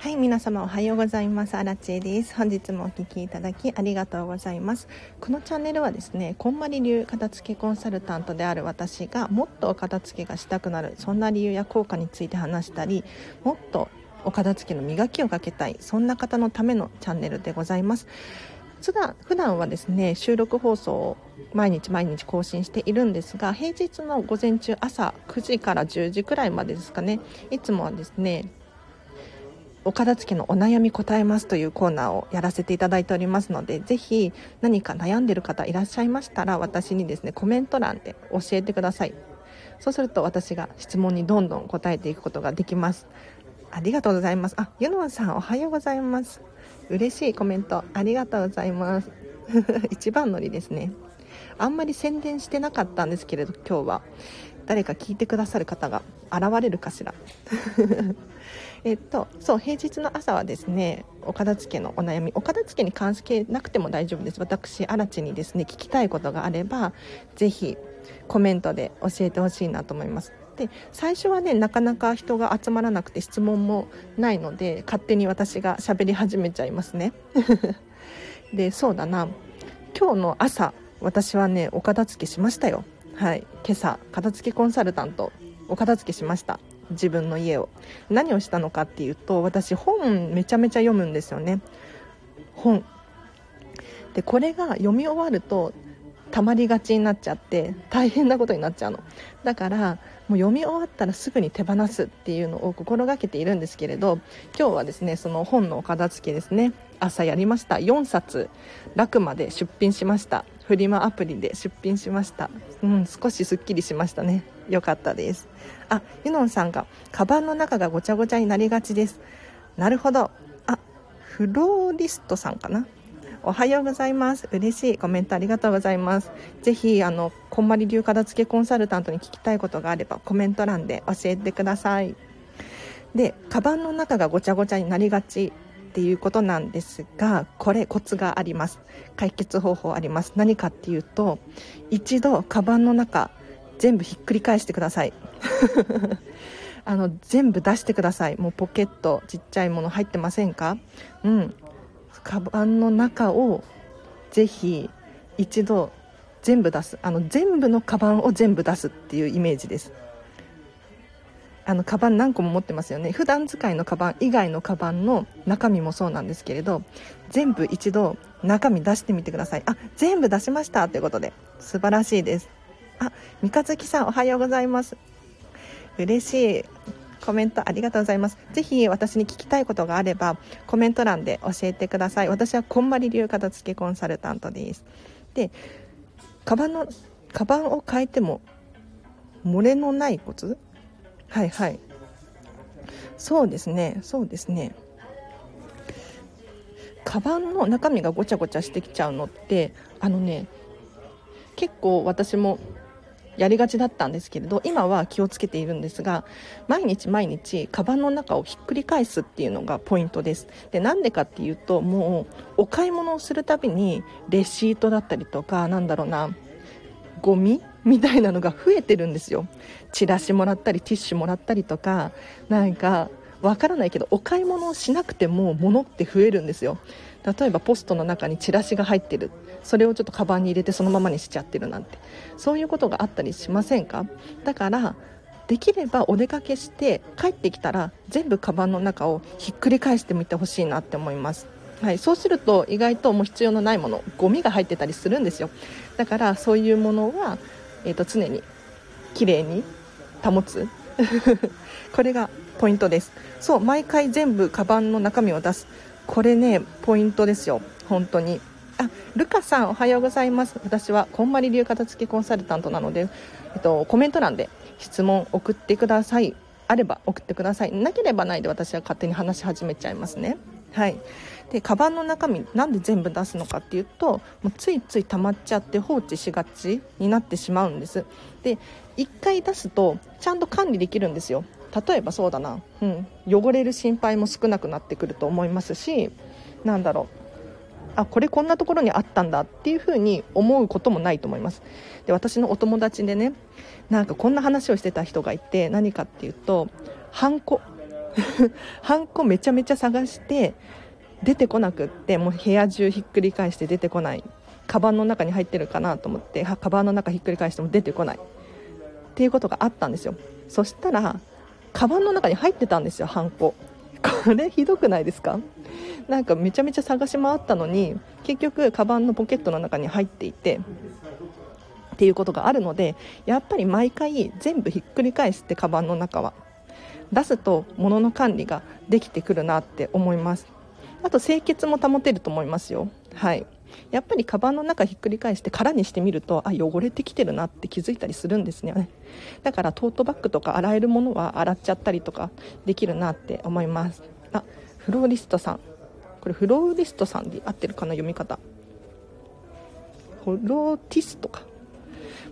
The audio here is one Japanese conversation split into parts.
はい、皆様おはようございます。アラチェです。本日もお聴きいただきありがとうございます。このチャンネルはですね、こんまり流片付けコンサルタントである私がもっとお片付けがしたくなる、そんな理由や効果について話したり、もっとお片付けの磨きをかけたい、そんな方のためのチャンネルでございます。普段普段はですね収録放送を毎日毎日更新しているんですが平日の午前中朝9時から10時くらいまでですかねいつもはですねお片付けのお悩み答えますというコーナーをやらせていただいておりますのでぜひ何か悩んでる方いらっしゃいましたら私にですねコメント欄で教えてください。そうすると私が質問にどんどん答えていくことができます。ありがとうございます。あユノンさんおはようございます。嬉しいコメントありがとうございます。一番乗りですね。あんまり宣伝してなかったんですけれど今日は。誰か聞いてくださる方が現れるかしら。えっとそう平日の朝はですねお片付けのお悩みお片付けに関係なくても大丈夫です。私荒地にですね聞きたいことがあればぜひコメントで教えてほしいなと思います。で最初はねなかなか人が集まらなくて質問もないので勝手に私が喋り始めちゃいますね。でそうだな。今日の朝私はねお片付けしましたよ。はい。今朝片付けコンサルタントお片付けしました。自分の家を。何をしたのかっていうと私本めちゃめちゃ読むんですよね。本。でこれが読み終わると溜まりがちになっちゃって大変なことになっちゃうの。だからもう読み終わったらすぐに手放すっていうのを心がけているんですけれど今日はですねその本のお片付けですね。朝やりました。4冊。楽まで出品しました。フリマアプリで出品しました。うん少しすっきりしましたね。よかったです。あユノンさんがカバンの中がごちゃごちゃになりがちです。なるほど。あフローリストさんかな。おはようございます。嬉しいコメントありがとうございます。ぜひ、あの、こんまり流片付けコンサルタントに聞きたいことがあれば、コメント欄で教えてください。で、カバンの中がごちゃごちゃになりがちっていうことなんですが、これコツがあります。解決方法あります。何かっていうと、一度カバンの中、全部ひっくり返してください。あの全部出してくださいもうポケットちっちゃいもの入ってませんか？うんカバンの中をぜひ一度全部出す。あの全部のカバンを全部出すっていうイメージです。あのカバン何個も持ってますよね。普段使いのカバン以外のカバンの中身もそうなんですけれど全部一度中身出してみてください。あ全部出しましたということで。素晴らしいです。あ三日月さんおはようございます。嬉しい。コメントありがとうございます。ぜひ私に聞きたいことがあればコメント欄で教えてください。私はこんまり流片付けコンサルタントです。で、カバンの、カバンを変えても漏れのないコツ？はいはい。そうですね、そうですね。カバンの中身がごちゃごちゃしてきちゃうのってあのね結構私もやりがちだったんですけれど今は気をつけているんですが毎日毎日カバンの中をひっくり返すっていうのがポイントです。でなんでかっていうともうお買い物をするたびにレシートだったりとかなんだろうなゴミみたいなのが増えてるんですよ。チラシもらったりティッシュもらったりとかなんかわからないけどお買い物をしなくても物って増えるんですよ。例えばポストの中にチラシが入ってる。それをちょっとカバンに入れてそのままにしちゃってるなんて。そういうことがあったりしませんか？だからできればお出かけして帰ってきたら全部カバンの中をひっくり返してみてほしいなって思います。はい、そうすると意外ともう必要のないものゴミが入ってたりするんですよ。だからそういうものは、えー、と常にきれいに保つ。これがポイントです。そう毎回全部カバンの中身を出す。これねポイントですよ。本当に。あルカさんおはようございます。私はこんまり流片付けコンサルタントなので、えっと、コメント欄で質問送ってください。あれば送ってください。なければないで私は勝手に話し始めちゃいますね。はい。でカバンの中身なんで全部出すのかっていうともうついつい溜まっちゃって放置しがちになってしまうんです。で1回出すとちゃんと管理できるんですよ。例えばそうだな、うん、汚れる心配も少なくなってくると思いますしなんだろう。あこれこんなところにあったんだっていうふうに思うこともないと思います。で私のお友達でねなんかこんな話をしてた人がいて何かっていうとハンコ。ハンコめちゃめちゃ探して出てこなくってもう部屋中ひっくり返して出てこない。カバンの中に入ってるかなと思ってカバンの中ひっくり返しても出てこない。っていうことがあったんですよ。そしたらカバンの中に入ってたんですよハンコ。これひどくないですか？なんかめちゃめちゃ探し回ったのに結局カバンのポケットの中に入っていてっていうことがあるのでやっぱり毎回全部ひっくり返してカバンの中は。出すと物の管理ができてくるなって思います。あと清潔も保てると思いますよ。はい。やっぱりカバンの中ひっくり返して空にしてみるとあ汚れてきてるなって気づいたりするんですよね。だからトートバッグとか洗えるものは洗っちゃったりとかできるなって思います。あフローリストさん。これフローリストさんで合ってるかな読み方。フローティストか。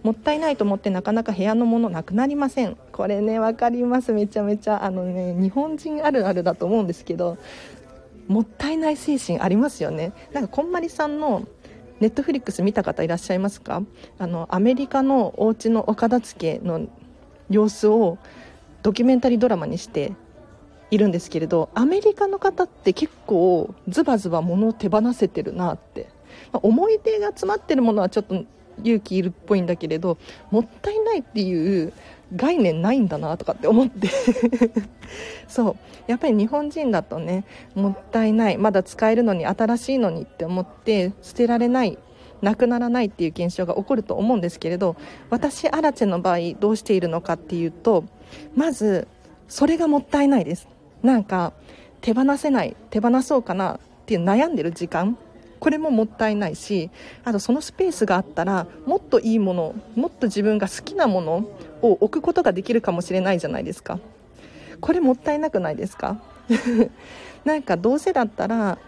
もったいないと思ってなかなか部屋のものなくなりません。これね分かります。めちゃめちゃあのね日本人あるあるだと思うんですけどもったいない精神ありますよね。なんかこんまりさんのネットフリックス見た方いらっしゃいますか？あのアメリカのお家のお片付けの様子をドキュメンタリードラマにしているんですけれどアメリカの方って結構ズバズバ物を手放せてるなって、まあ、思い出が詰まってるものはちょっと勇気いるっぽいんだけれどもったいないっていう概念ないんだなとかって思って。そう。やっぱり日本人だとねもったいない。まだ使えるのに新しいのにって思って捨てられない。なくならないっていう現象が起こると思うんですけれど私アラチェの場合どうしているのかっていうとまずそれがもったいないです。なんか手放せない。手放そうかなっていう悩んでる時間。これももったいないしあとそのスペースがあったらもっといいものもっと自分が好きなものを置くことができるかもしれないじゃないですか。これもったいなくないですか？なんかどうせだったら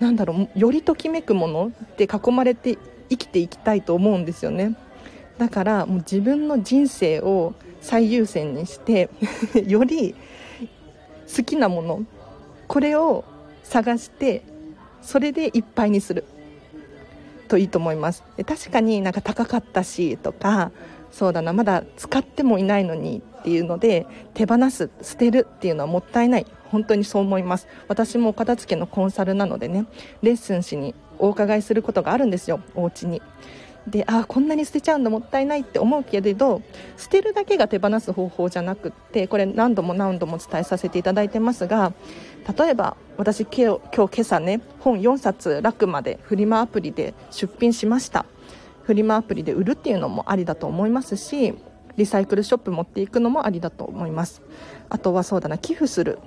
なんだろうよりときめくものって囲まれて生きていきたいと思うんですよね。だからもう自分の人生を最優先にして より好きなものこれを探してそれでいっぱいにする。といいと思います。確かになんか高かったしとかそうだなまだ使ってもいないのにっていうので手放す捨てるっていうのはもったいない。本当にそう思います。私もお片付けのコンサルなのでねレッスンしにお伺いすることがあるんですよお家に。であこんなに捨てちゃうんだもったいないって思うけれど捨てるだけが手放す方法じゃなくってこれ何度も何度も伝えさせていただいてますが例えば私今日今朝ね本4冊楽までフリマアプリで出品しました。フリマアプリで売るっていうのもありだと思いますしリサイクルショップ持っていくのもありだと思います。あとはそうだな寄付する。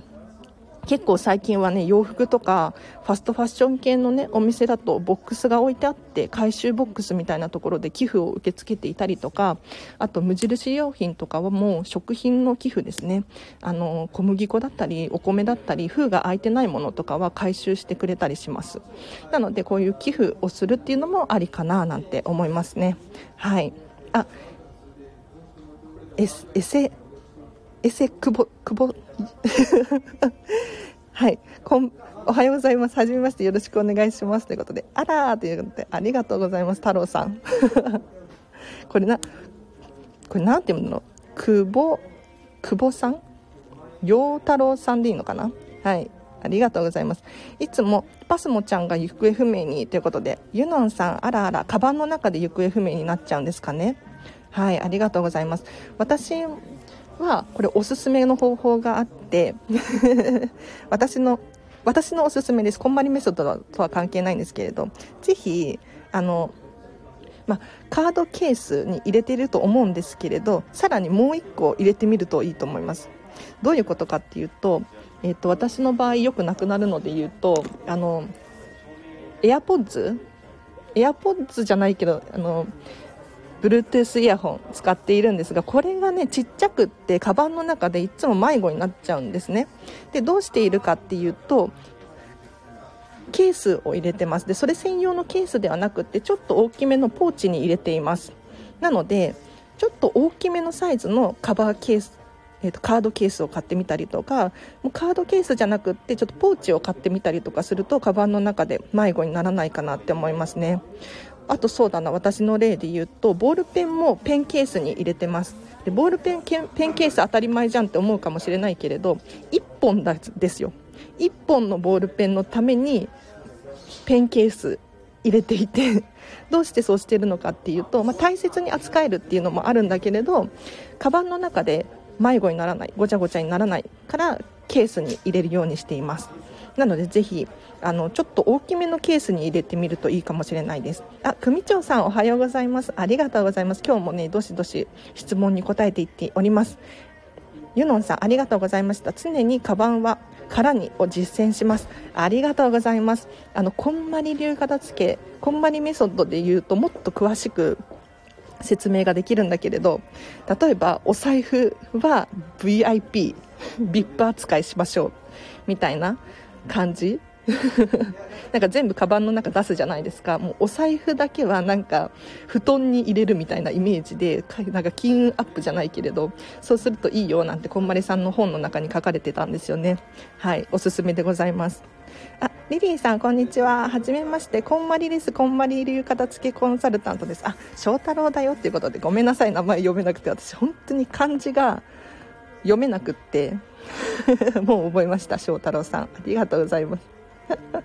結構最近はね洋服とかファストファッション系のねお店だとボックスが置いてあって回収ボックスみたいなところで寄付を受け付けていたりとかあと無印良品とかはもう食品の寄付ですね。あの小麦粉だったりお米だったり封が開いてないものとかは回収してくれたりします。なのでこういう寄付をするっていうのもありかななんて思いますね。はい。あエセエセ久保久保 はい。こんおはようございます。はじめまして。よろしくお願いします。ということであらー。ということでありがとうございます。太郎さん。これなこれなんていうの？久保久保さん？陽太郎さんでいいのかな？はい。ありがとうございます。いつもパスモちゃんが行方不明にということで、ユノンさん、あらあら、カバンの中で行方不明になっちゃうんですかね？はい、ありがとうございます。私はこれおすすめの方法があって 私の私のおすすめです。こんまりメソッドとは関係ないんですけれどぜひあのま、カードケースに入れていると思うんですけれどさらにもう1個入れてみるといいと思います。どういうことかっていうと,、えーと、私の場合よくなくなるので言うとあの AirPods AirPods じゃないけどあの Bluetooth イヤホン使っているんですがこれがねちっちゃくってカバンの中でいつも迷子になっちゃうんですね。でどうしているかっていうとケースを入れてます。でそれ専用のケースではなくてちょっと大きめのポーチに入れています。なのでちょっと大きめのサイズのカバーケースえーと、カードケースを買ってみたりとかもうカードケースじゃなくってちょっとポーチを買ってみたりとかするとカバンの中で迷子にならないかなって思いますね。あとそうだな私の例で言うとボールペンもペンケースに入れてます。でボールペンペンケース当たり前じゃんって思うかもしれないけれど1本ですよ。1本のボールペンのためにペンケース入れていて どうしてそうしてるのかっていうと、まあ、大切に扱えるっていうのもあるんだけれどカバンの中で迷子にならないごちゃごちゃにならないからケースに入れるようにしています。なのでぜひあのちょっと大きめのケースに入れてみるといいかもしれないです。あ組長さんおはようございます。ありがとうございます。今日もねどしどし質問に答えていっております。ユノンさんありがとうございました。常にカバンは空にを実践します。ありがとうございます。あのこんまり流片付けこんまりメソッドで言うともっと詳しく説明ができるんだけれど例えばお財布は VIP VIP 扱いしましょう。みたいな。感じ？なんか全部カバンの中出すじゃないですか。もうお財布だけはなんか布団に入れるみたいなイメージでなんか金運アップじゃないけれどそうするといいよなんてこんまりさんの本の中に書かれてたんですよね。はいおすすめでございます。あリリーさんこんにちは。はじめまして。こんまりです。こんまり流片付けコンサルタントです。あ翔太郎だよっていうことでごめんなさい。名前読めなくて私本当に漢字が読めなくって。もう覚えました翔太郎さん。ありがとうございます。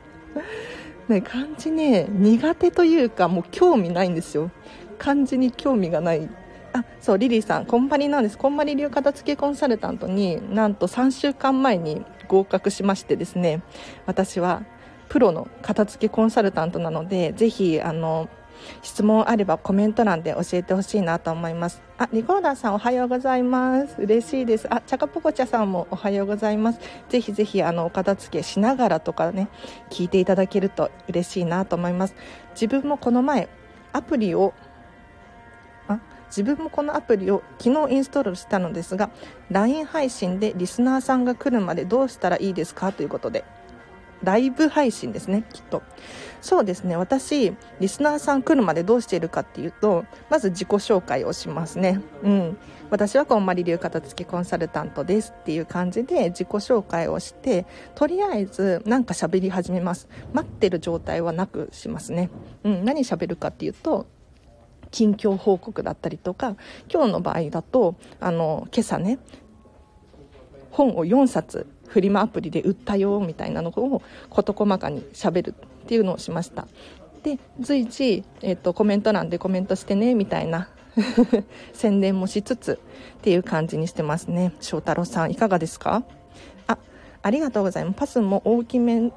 ね漢字ね苦手というかもう興味ないんですよ。漢字に興味がない。あそうリリーさん。こんまりなんです。こんまり流片付けコンサルタントになんと3週間前に合格しましてですね。私はプロの片付けコンサルタントなのでぜひあの質問あればコメント欄で教えてほしいなと思います。あリコーダーさんおはようございます。嬉しいです。あチャカポコチャさんもおはようございます。ぜひぜひあのお片付けしながらとかね聞いていただけると嬉しいなと思います。自分もこの前アプリをあ自分もこのアプリを昨日インストールしたのですが LINE 配信でリスナーさんが来るまでどうしたらいいですかということでライブ配信ですねきっと。そうですね。私リスナーさん来るまでどうしているかっていうとまず自己紹介をしますね。うん。私はこんまり流片付けコンサルタントですっていう感じで自己紹介をしてとりあえず何か喋り始めます。待ってる状態はなくしますね、うん、何喋るかっていうと近況報告だったりとか今日の場合だとあの今朝ね本を4冊フリマアプリで売ったよみたいなのを事細かにしゃべる。っていうのをしました。で随時、えーと、コメント欄でコメントしてねみたいな 宣伝もしつつっていう感じにしてますね。翔太郎さんいかがですか？あありがとうございます。パスも大きめ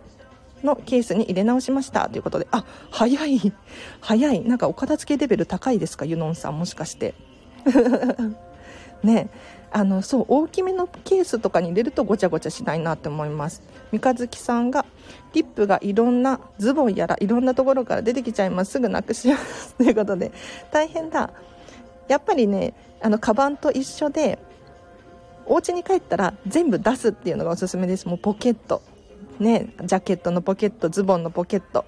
のケースに入れ直しました。ということであ早い。早い。なんかお片付けレベル高いですか？ユノンさんもしかして。ね。あのそう大きめのケースとかに入れるとごちゃごちゃしないなって思います。三日月さんがリップがいろんなズボンやらいろんなところから出てきちゃいます。すぐなくします。ということで大変だ。やっぱりねあのカバンと一緒でお家に帰ったら全部出すっていうのがおすすめです。もうポケット。ねジャケットのポケットズボンのポケット。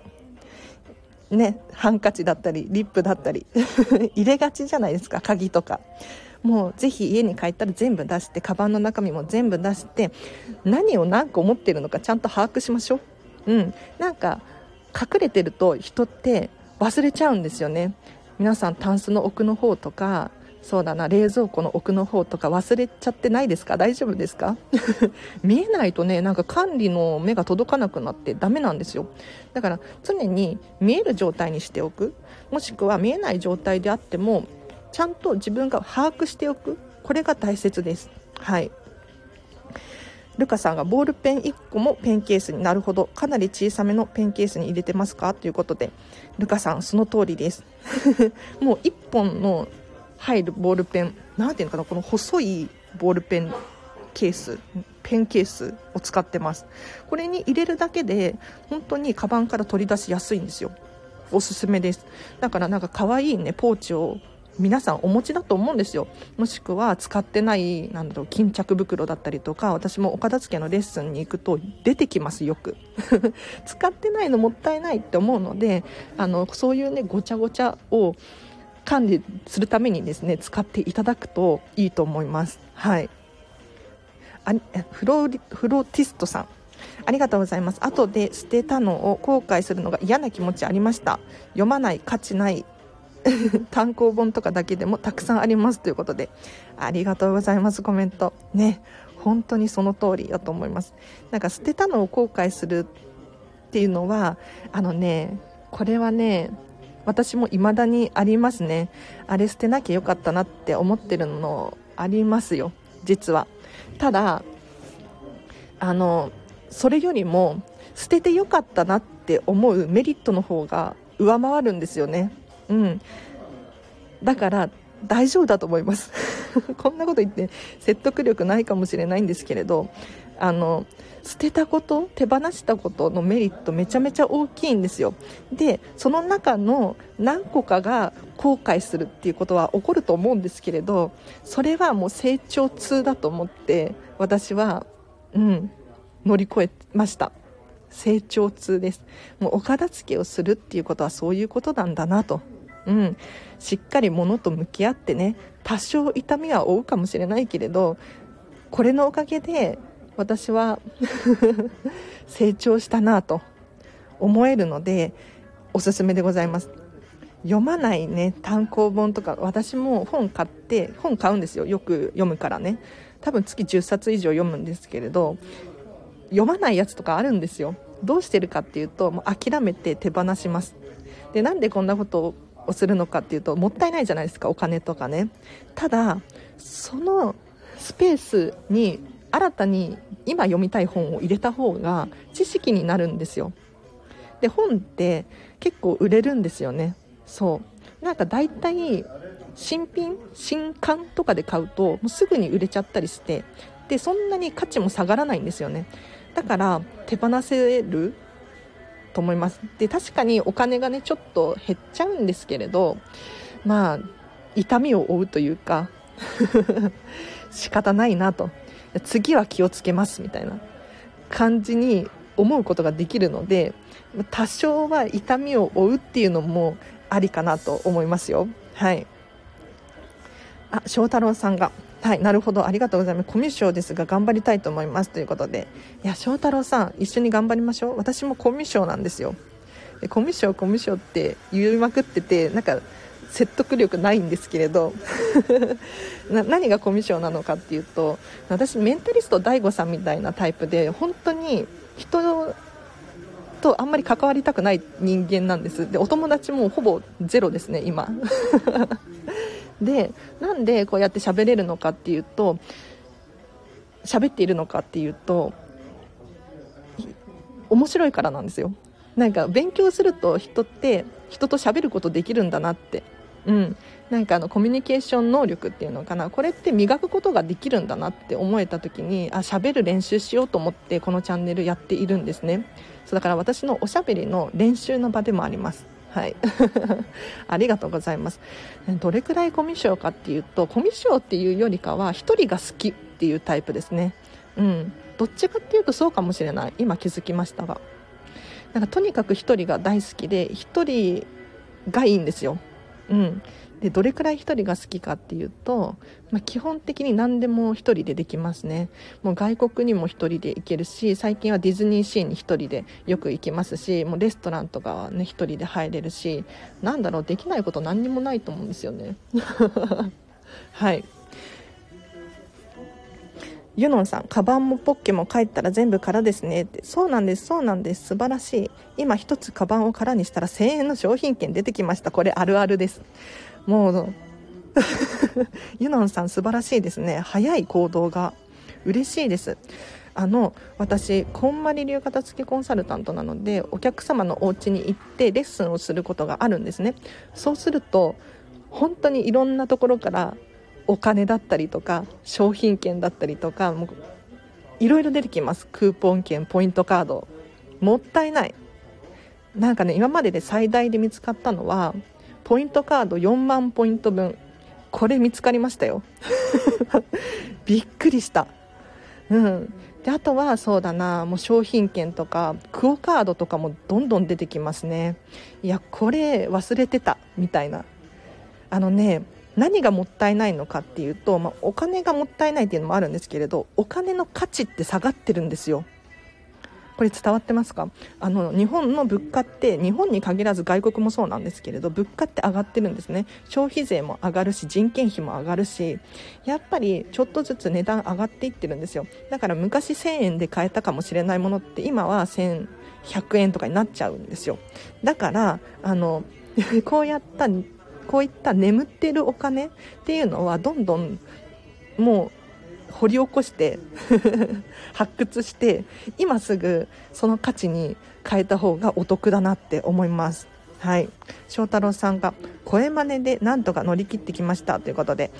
ねハンカチだったりリップだったり 入れがちじゃないですか。鍵とか。もうぜひ家に帰ったら全部出してカバンの中身も全部出して何を何個持ってるのかちゃんと把握しましょう。うん。なんか隠れてると人って忘れちゃうんですよね。皆さんタンスの奥の方とかそうだな冷蔵庫の奥の方とか忘れちゃってないですか？大丈夫ですか？見えないとねなんか管理の目が届かなくなってダメなんですよ。だから常に見える状態にしておく。もしくは見えない状態であってもちゃんと自分が把握しておく。これが大切です。はい。ルカさんがボールペン1個もペンケースになるほどかなり小さめのペンケースに入れてますか？ということでルカさんその通りです。もう1本の入るボールペン何ていうのかなこの細いボールペンケースペンケースを使ってます。これに入れるだけで本当にカバンから取り出しやすいんですよ。おすすめです。だからなんか可愛いねポーチを皆さんお持ちだと思うんですよ。もしくは使ってないなんだろう巾着袋だったりとか私もお片付けのレッスンに行くと出てきますよく。使ってないのもったいないって思うのであのそういうねごちゃごちゃを管理するためにですね使っていただくといいと思います。はい。あフロフロティストさん。ありがとうございます。後で捨てたのを後悔するのが嫌な気持ちありました。読まない価値ない。単行本とかだけでもたくさんありますということでありがとうございますコメント。ね本当にその通りだと思います。なんか捨てたのを後悔するっていうのはあのねこれはね私も未だにありますね。あれ捨てなきゃよかったなって思ってるのありますよ。実は。ただあのそれよりも捨ててよかったなって思うメリットの方が上回るんですよね。うん。だから大丈夫だと思います。こんなこと言って説得力ないかもしれないんですけれどあの捨てたこと手放したことのメリットめちゃめちゃ大きいんですよ。でその中の何個かが後悔するっていうことは起こると思うんですけれどそれはもう成長痛だと思って私はうん乗り越えました。成長痛です。もうお片付けをするっていうことはそういうことなんだなと。うん、しっかり物と向き合ってね多少痛みは負うかもしれないけれどこれのおかげで私は 成長したなと思えるのでおすすめでございます。読まないね単行本とか私も本買って本買うんですよよく読むからね。多分月10冊以上読むんですけれど読まないやつとかあるんですよ。どうしてるかっていうともう諦めて手放します。でなんでこんなことをするのかっていうともったいないじゃないですかお金とかね。ただそのスペースに新たに今読みたい本を入れた方が知識になるんですよ。で本って結構売れるんですよね。そう。なんか大体新品新刊とかで買うともうすぐに売れちゃったりしてでそんなに価値も下がらないんですよね。だから手放せると思います。で確かにお金がねちょっと減っちゃうんですけれどまあ痛みを負うというか 仕方ないなと。次は気をつけますみたいな。感じに思うことができるので多少は痛みを負うっていうのもありかなと思いますよ。はい。あ翔太郎さんが。はい、なるほど、ありがとうございます。コミュ障ですが、頑張りたいと思います。ということで。いや、翔太郎さん、一緒に頑張りましょう。私もコミュ障なんですよ。でコミュ障、コミュ障って言いまくってて、なんか、説得力ないんですけれど 何がコミュ障なのかっていうと私メンタリスト DAIGO さんみたいなタイプで本当に人とあんまり関わりたくない人間なんですでお友達もほぼゼロですね今 でなんでこうやって喋れるのかっていうと喋っているのかっていうと面白いからなんですよ。なんか勉強すると人って人と喋ることできるんだなって。うん。なんかあのコミュニケーション能力っていうのかな。これって磨くことができるんだなって思えた時にあ喋る練習しようと思ってこのチャンネルやっているんですね。そうだから私のおしゃべりの練習の場でもあります。はい。ありがとうございます。どれくらいコミュ障かっていうと、コミュ障っていうよりかは、1人が好きっていうタイプですね。うん。どっちかっていうとそうかもしれない。今気づきましたが。なんかとにかく1人が大好きで、1人がいいんですよ。うん。でどれくらい1人が好きかっていうと、まあ、基本的に何でも1人でできますね。もう外国にも1人で行けるし最近はディズニーシーに1人でよく行きますしもうレストランとかはね1人で入れるしなんだろうできないこと何にもないと思うんですよね。はい。ユノンさん、カバンもポッケも帰ったら全部空ですねって。そうなんです、そうなんです。素晴らしい。今一つカバンを空にしたら1000円の商品券出てきました。これあるあるです。もう ユノンさん素晴らしいですね早い行動が嬉しいですあの私こんまり流片付けコンサルタントなのでお客様のお家に行ってレッスンをすることがあるんですねそうすると本当にいろんなところからお金だったりとか商品券だったりとかもういろいろ出てきます。クーポン券ポイントカード。もったいない。なんかね今までで最大で見つかったのはポイントカード4万ポイント分。これ見つかりましたよ。びっくりした。うん。であとはそうだなもう商品券とかクオ・カードとかもどんどん出てきますね。いやこれ忘れてた。みたいな。あのね何がもったいないのかっていうと、まあ、お金がもったいないっていうのもあるんですけれどお金の価値って下がってるんですよ。これ伝わってますか？あの日本の物価って日本に限らず外国もそうなんですけれど物価って上がってるんですね。消費税も上がるし人件費も上がるしやっぱりちょっとずつ値段上がっていってるんですよ。だから昔1000円で買えたかもしれないものって今は1100円とかになっちゃうんですよ。だからあの こうやったこういった眠ってるお金っていうのはどんどんもう掘り起こして 発掘して今すぐその価値に変えた方がお得だなって思います。はい。翔太郎さんが声真似でなんとか乗り切ってきましたということで。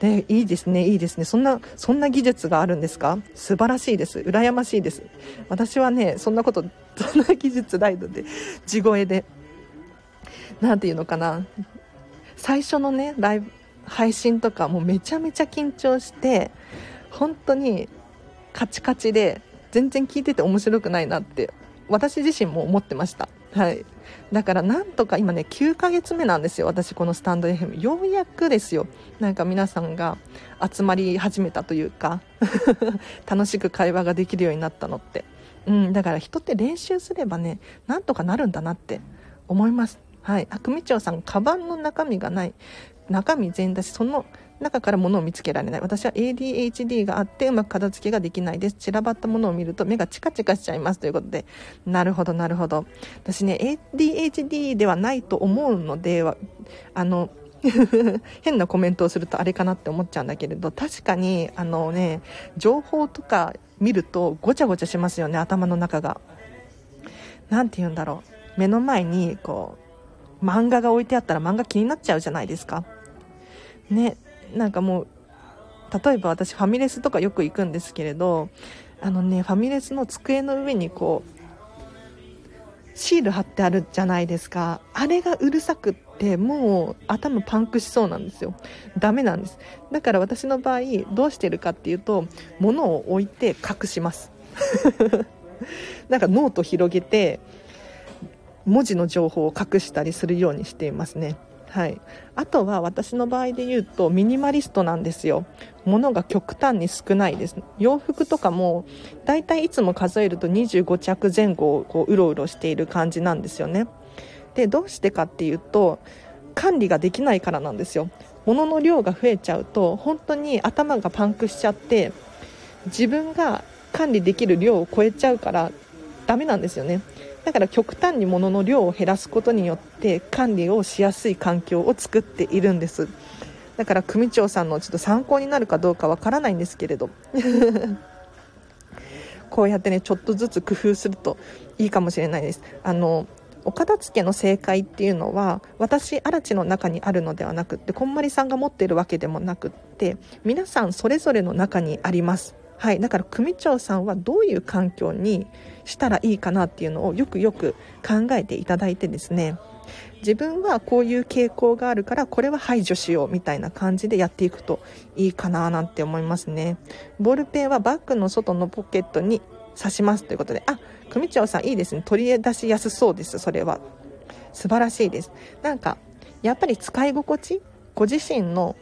でいいですねいいですね。そんなそんな技術があるんですか？素晴らしいです。羨ましいです。私はねそんなこと そんな技術ないので地声で。何て言うのかな。最初のねライブ配信とかもうめちゃめちゃ緊張して本当にカチカチで全然聞いてて面白くないなって私自身も思ってました。はい。だからなんとか今ね9ヶ月目なんですよ私このスタンド FM ようやくですよ。なんか皆さんが集まり始めたというか 楽しく会話ができるようになったのって。うんだから人って練習すればねなんとかなるんだなって思います。はい。あ組長さんカバンの中身がない。中身全だしその中から物を見つけられない。私は ADHD があってうまく片付けができないです。散らばったものを見ると目がチカチカしちゃいます。ということで。なるほどなるほど。私ね ADHD ではないと思うのであの 変なコメントをするとあれかなって思っちゃうんだけれど確かにあのね情報とか見るとごちゃごちゃしますよね頭の中が。何て言うんだろう。目の前にこう漫画が置いてあったら漫画気になっちゃうじゃないですか。ねなんかもう例えば私ファミレスとかよく行くんですけれどあのねファミレスの机の上にこうシール貼ってあるじゃないですか。あれがうるさくってもう頭パンクしそうなんですよ。ダメなんです。だから私の場合どうしてるかっていうと物を置いて隠します。なんかノート広げて文字の情報を隠したりするようにしていますね。はい、あとは私の場合で言うとミニマリストなんですよ。物が極端に少ないです。洋服とかもだいたいいつも数えると25着前後をこううろうろしている感じなんですよね。でどうしてかっていうと管理ができないからなんですよ。物の量が増えちゃうと本当に頭がパンクしちゃって自分が管理できる量を超えちゃうからダメなんですよね。だから極端に物の量を減らすことによって管理をしやすい環境を作っているんです。だから組長さんのちょっと参考になるかどうかわからないんですけれど。こうやってねちょっとずつ工夫するといいかもしれないです。あのお片付けの正解っていうのは私荒地の中にあるのではなくってこんまりさんが持っているわけでもなくって皆さんそれぞれの中にあります。はい、だから組長さんはどういう環境にしたらいいかなっていうのをよくよく考えていただいてですね。自分はこういう傾向があるからこれは排除しようみたいな感じでやっていくといいかななんて思いますね。ボールペンはバッグの外のポケットに刺しますということであ組長さんいいですね。取り出しやすそうですそれは。素晴らしいです。なんかやっぱり使い心地ご自身の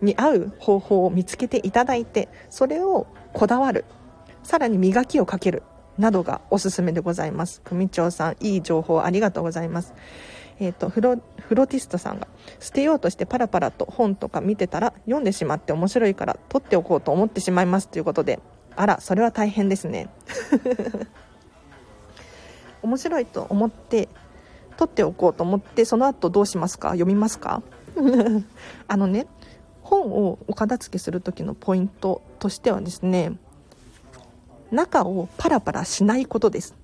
に合う方法を見つけていただいてそれをこだわる。さらに磨きをかけるなどがおすすめでございます。組長さんいい情報ありがとうございます。えーと、フロフロティストさんが捨てようとしてパラパラと本とか見てたら読んでしまって面白いから取っておこうと思ってしまいます。ということであらそれは大変ですね。面白いと思って取っておこうと思ってその後どうしますか？読みますか？あのね本をお片付けする時のポイントとしてはですね中をパラパラしないことです。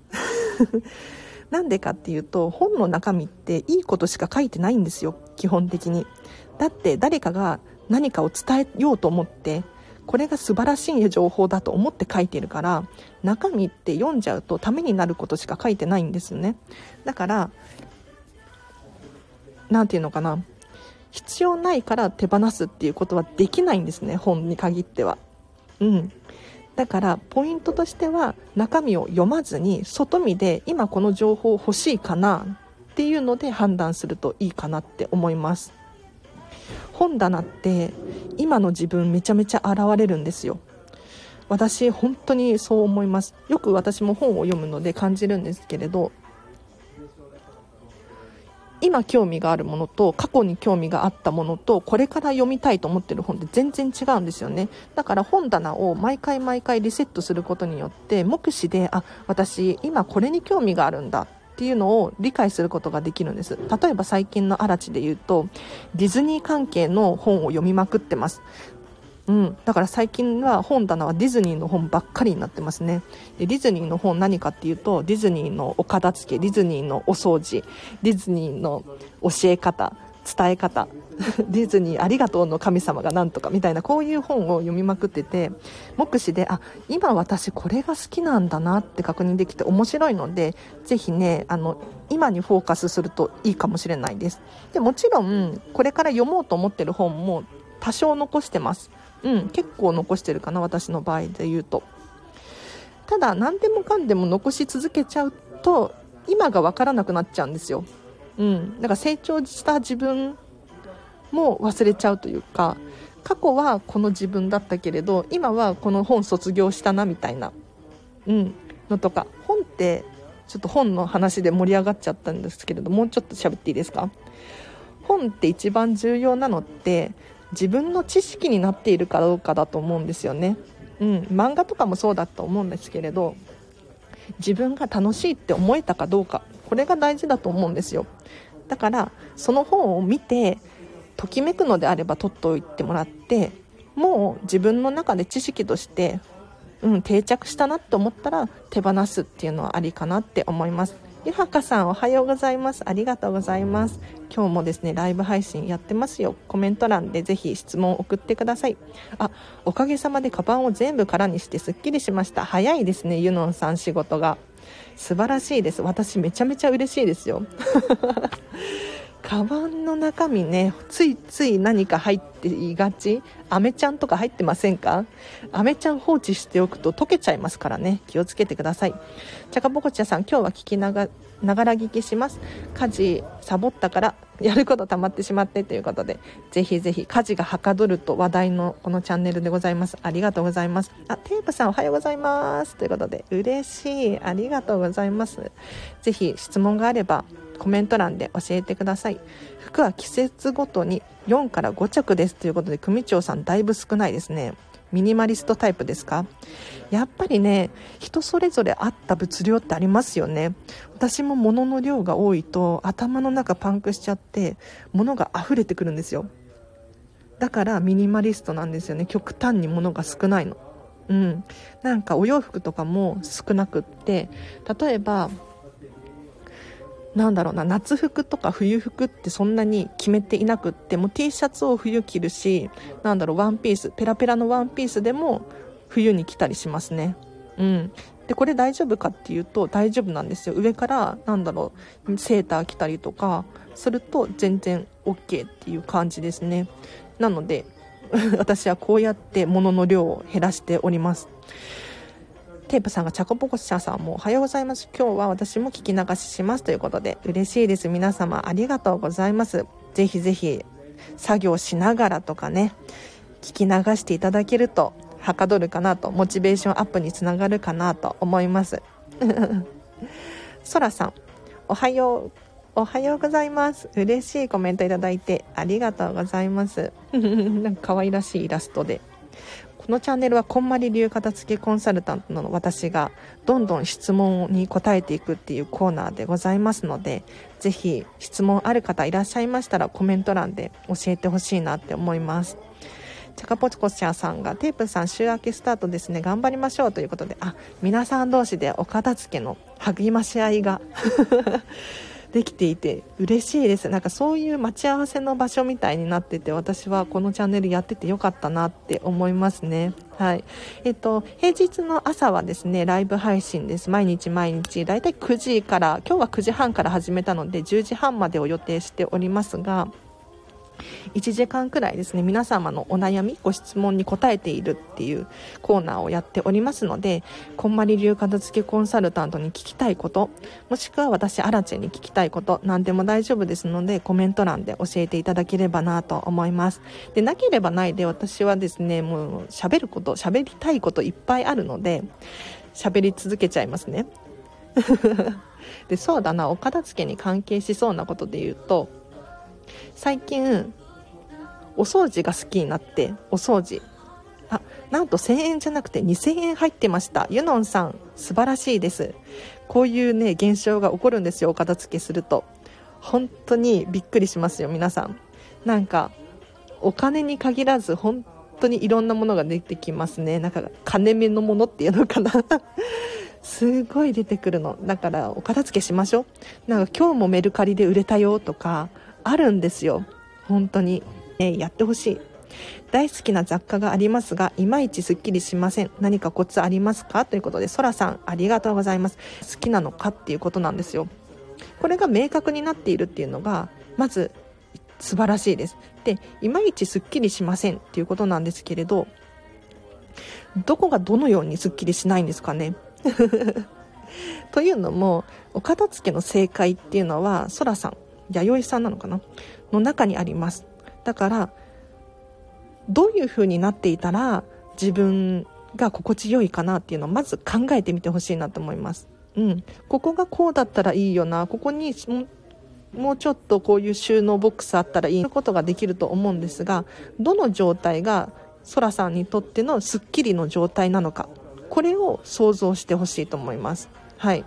なんでかっていうと本の中身っていいことしか書いてないんですよ基本的に。だって誰かが何かを伝えようと思ってこれが素晴らしい情報だと思って書いてるから中身って読んじゃうとためになることしか書いてないんですよね。だから何て言うのかな。必要ないから手放すっていうことはできないんですね本に限っては。うん。だからポイントとしては中身を読まずに外見で今この情報欲しいかなっていうので判断するといいかなって思います。本棚って今の自分めちゃめちゃ現れるんですよ。私本当にそう思います。よく私も本を読むので感じるんですけれど今興味があるものと過去に興味があったものとこれから読みたいと思ってる本って全然違うんですよね。だから本棚を毎回毎回リセットすることによって目視であ私今これに興味があるんだっていうのを理解することができるんです。例えば最近の嵐で言うとディズニー関係の本を読みまくってます。うん、だから最近は本棚はディズニーの本ばっかりになってますね。でディズニーの本何かっていうとディズニーのお片付けディズニーのお掃除ディズニーの教え方伝え方 ディズニーありがとうの神様がなんとかみたいなこういう本を読みまくってて目視であ今私これが好きなんだなって確認できて面白いのでぜひねあの今にフォーカスするといいかもしれないです。でもちろんこれから読もうと思ってる本も多少残してます。うん結構残してるかな私の場合で言うと。ただ何でもかんでも残し続けちゃうと今が分からなくなっちゃうんですよ。うん。だから成長した自分も忘れちゃうというか過去はこの自分だったけれど今はこの本卒業したなみたいな、うん、のとか。本ってちょっと本の話で盛り上がっちゃったんですけれどもうちょっと喋っていいですか？本って一番重要なのって自分の知識になっているかどうかだと思うんですよね。うん、漫画とかもそうだと思うんですけれど自分が楽しいって思えたかどうかこれが大事だと思うんですよだからその本を見てときめくのであれば取っておいてもらってもう自分の中で知識としてうん、定着したなって思ったら手放すっていうのはありかなって思いますゆはかさんおはようございます。ありがとうございます。今日もですねライブ配信やってますよ。コメント欄でぜひ質問を送ってください。あおかげさまでカバンを全部空にしてすっきりしました。早いですねゆのんさん仕事が。素晴らしいです。私めちゃめちゃ嬉しいですよ。カバンの中身ねついつい何か入っていがち？アメちゃんとか入ってませんか？アメちゃん放置しておくと溶けちゃいますからね。気をつけてください。チャカポコチャさん今日は聞きながら聞きします。家事サボったからやること溜まってしまってということでぜひぜひ家事がはかどると話題のこのチャンネルでございます。ありがとうございます。あテープさんおはようございます。ということで嬉しい。ありがとうございます。ぜひ質問があればコメント欄で教えてください。服は季節ごとに4から5着ですということで組長さんだいぶ少ないですね。ミニマリストタイプですか？やっぱりね人それぞれあった物量ってありますよね。私も物の量が多いと頭の中パンクしちゃって物が溢れてくるんですよ。だからミニマリストなんですよね。極端に物が少ないの。うん。なんかお洋服とかも少なくって例えばなんだろうな夏服とか冬服ってそんなに決めていなくってもう T シャツを冬着るしなんだろうワンピースペラペラのワンピースでも冬に着たりしますね。うん。でこれ大丈夫かっていうと大丈夫なんですよ。上からなんだろうセーター着たりとかすると全然 OK っていう感じですね。なので 私はこうやって物の量を減らしております。テープさんがチャコポコシャさんもおはようございます。今日は私も聞き流ししますということで嬉しいです。皆様ありがとうございます。ぜひぜひ作業しながらとかね、聞き流していただけるとはかどるかなと、モチベーションアップにつながるかなと思います。そらさん、おはよう。おはようございます。嬉しいコメントいただいてありがとうございます。なんか可愛らしいイラストでこのチャンネルはこんまり流片付けコンサルタントの私がどんどん質問に答えていくっていうコーナーでございますのでぜひ質問ある方いらっしゃいましたらコメント欄で教えてほしいなって思います。チャカポチコシャさんがテープさん週明けスタートですね。頑張りましょうということで。あ皆さん同士でお片付けの励まし合いが。できていて嬉しいです。なんかそういう待ち合わせの場所みたいになってて私はこのチャンネルやっててよかったなって思いますね。はい。えっと平日の朝はですねライブ配信です。毎日毎日。だいたい9時から今日は9時半から始めたので10時半までを予定しておりますが1時間くらいですね皆様のお悩みご質問に答えているっていうコーナーをやっておりますのでこんまり流片付けコンサルタントに聞きたいこともしくは私アラチェに聞きたいこと何でも大丈夫ですのでコメント欄で教えていただければなと思います。でなければないで私はですねもう喋ること喋りたいこといっぱいあるので喋り続けちゃいますね。でそうだなお片付けに関係しそうなことで言うと最近お掃除が好きになってお掃除。あなんと1000円じゃなくて2000円入ってました。ユノンさん素晴らしいです。こういうね現象が起こるんですよお片付けすると。本当にびっくりしますよ皆さん。なんかお金に限らず本当にいろんなものが出てきますね。なんか金目のものっていうのかな。すごい出てくるの。だからお片付けしましょう。なんか今日もメルカリで売れたよとかあるんですよ。本当に、ね、やってほしい。大好きな雑貨がありますがいまいちすっきりしません。何かコツありますか？ということでそらさんありがとうございます。好きなのかっていうことなんですよ。これが明確になっているっていうのがまず素晴らしいです。でいまいちすっきりしません。っていうことなんですけれどどこがどのようにすっきりしないんですかね？というのもお片付けの正解っていうのはそらさん。弥生さんなのかな？の中にあります。だからどういう風になっていたら自分が心地よいかなっていうのをまず考えてみてほしいなと思います。うん。ここがこうだったらいいよな。ここにもうちょっとこういう収納ボックスあったらいいことができると思うんですがどの状態がそらさんにとってのスッキリの状態なのか。これを想像してほしいと思います。はい。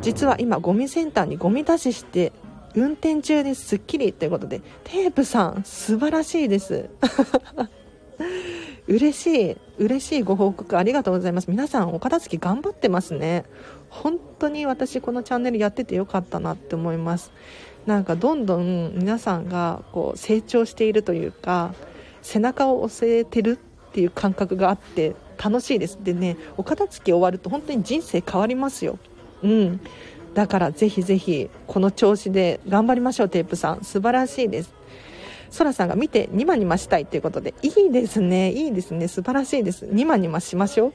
実は今ゴミセンターにゴミ出しして運転中ですっきりということでテープさん素晴らしいです。嬉しい嬉しいご報告ありがとうございます。皆さんお片付け頑張ってますね。本当に私このチャンネルやっててよかったなって思います。なんかどんどん皆さんがこう成長しているというか背中を押せてるっていう感覚があって楽しいです。でねお片付け終わると本当に人生変わりますよ。うん。だからぜひぜひこの調子で頑張りましょうテープさん。素晴らしいです。そらさんが見てニマニマしたいということで。いいですね。いいですね。素晴らしいです。ニマニマしましょう。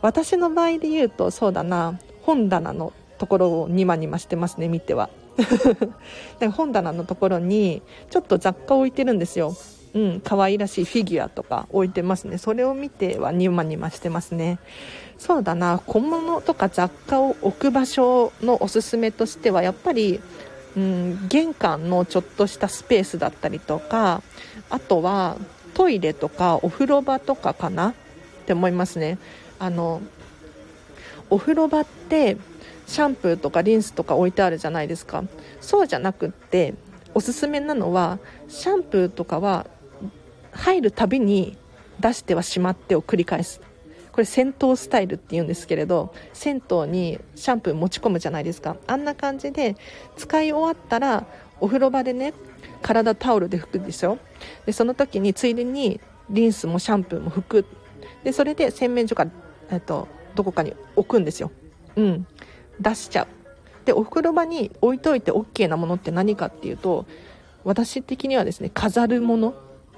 私の場合で言うとそうだな。本棚のところをニマニマしてますね見ては。本棚のところにちょっと雑貨を置いてるんですよ。うん、可愛らしいフィギュアとか置いてますね。それを見てはニマニマしてますね。そうだな、小物とか雑貨を置く場所のおすすめとしては、やっぱり、うん、玄関のちょっとしたスペースだったりとか、あとはトイレとかお風呂場とかかな？って思いますね。あの、お風呂場ってシャンプーとかリンスとか置いてあるじゃないですか。そうじゃなくって、おすすめなのはシャンプーとかは入るたびに出してはしまってを繰り返す。これ銭湯スタイルって言うんですけれど銭湯にシャンプー持ち込むじゃないですか。あんな感じで使い終わったらお風呂場でね体タオルで拭くんですよ。でその時についでにリンスもシャンプーも拭く。でそれで洗面所から、えっと、どこかに置くんですよ。うん。出しちゃう。でお風呂場に置いといて OK なものって何かっていうと私的にはですね飾るもの。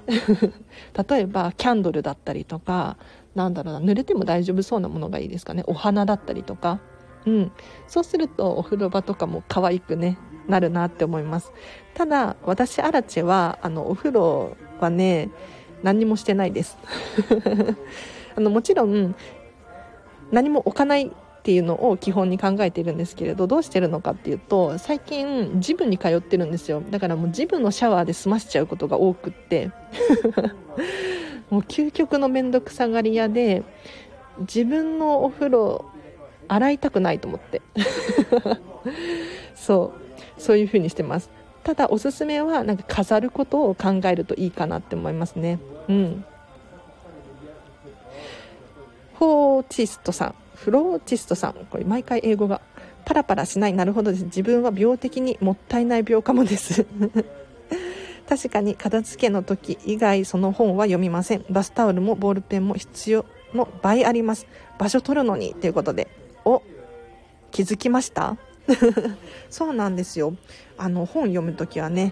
例えばキャンドルだったりとかなんだろうな濡れても大丈夫そうなものがいいですかね。お花だったりとか。うん。そうするとお風呂場とかも可愛くねなるなって思います。ただ私アラチェはあのお風呂はね何もしてないです。あのもちろん何も置かないっていうのを基本に考えているんですけれどどうしてるのかっていうと最近ジムに通ってるんですよ。だからもうジムのシャワーで済ましちゃうことが多くって。もう究極の面倒くさがり屋で自分のお風呂洗いたくないと思って。そう。そういう風にしてます。ただおすすめはなんか飾ることを考えるといいかなって思いますね。うん。フォーチストさんフローチストさん。これ毎回英語がパラパラしない。なるほどです。自分は病的にもったいない病かもです。確かに片付けの時以外その本は読みません。バスタオルもボールペンも必要の倍あります。場所取るのにということで。お気づきました？そうなんですよ。あの本読む時はね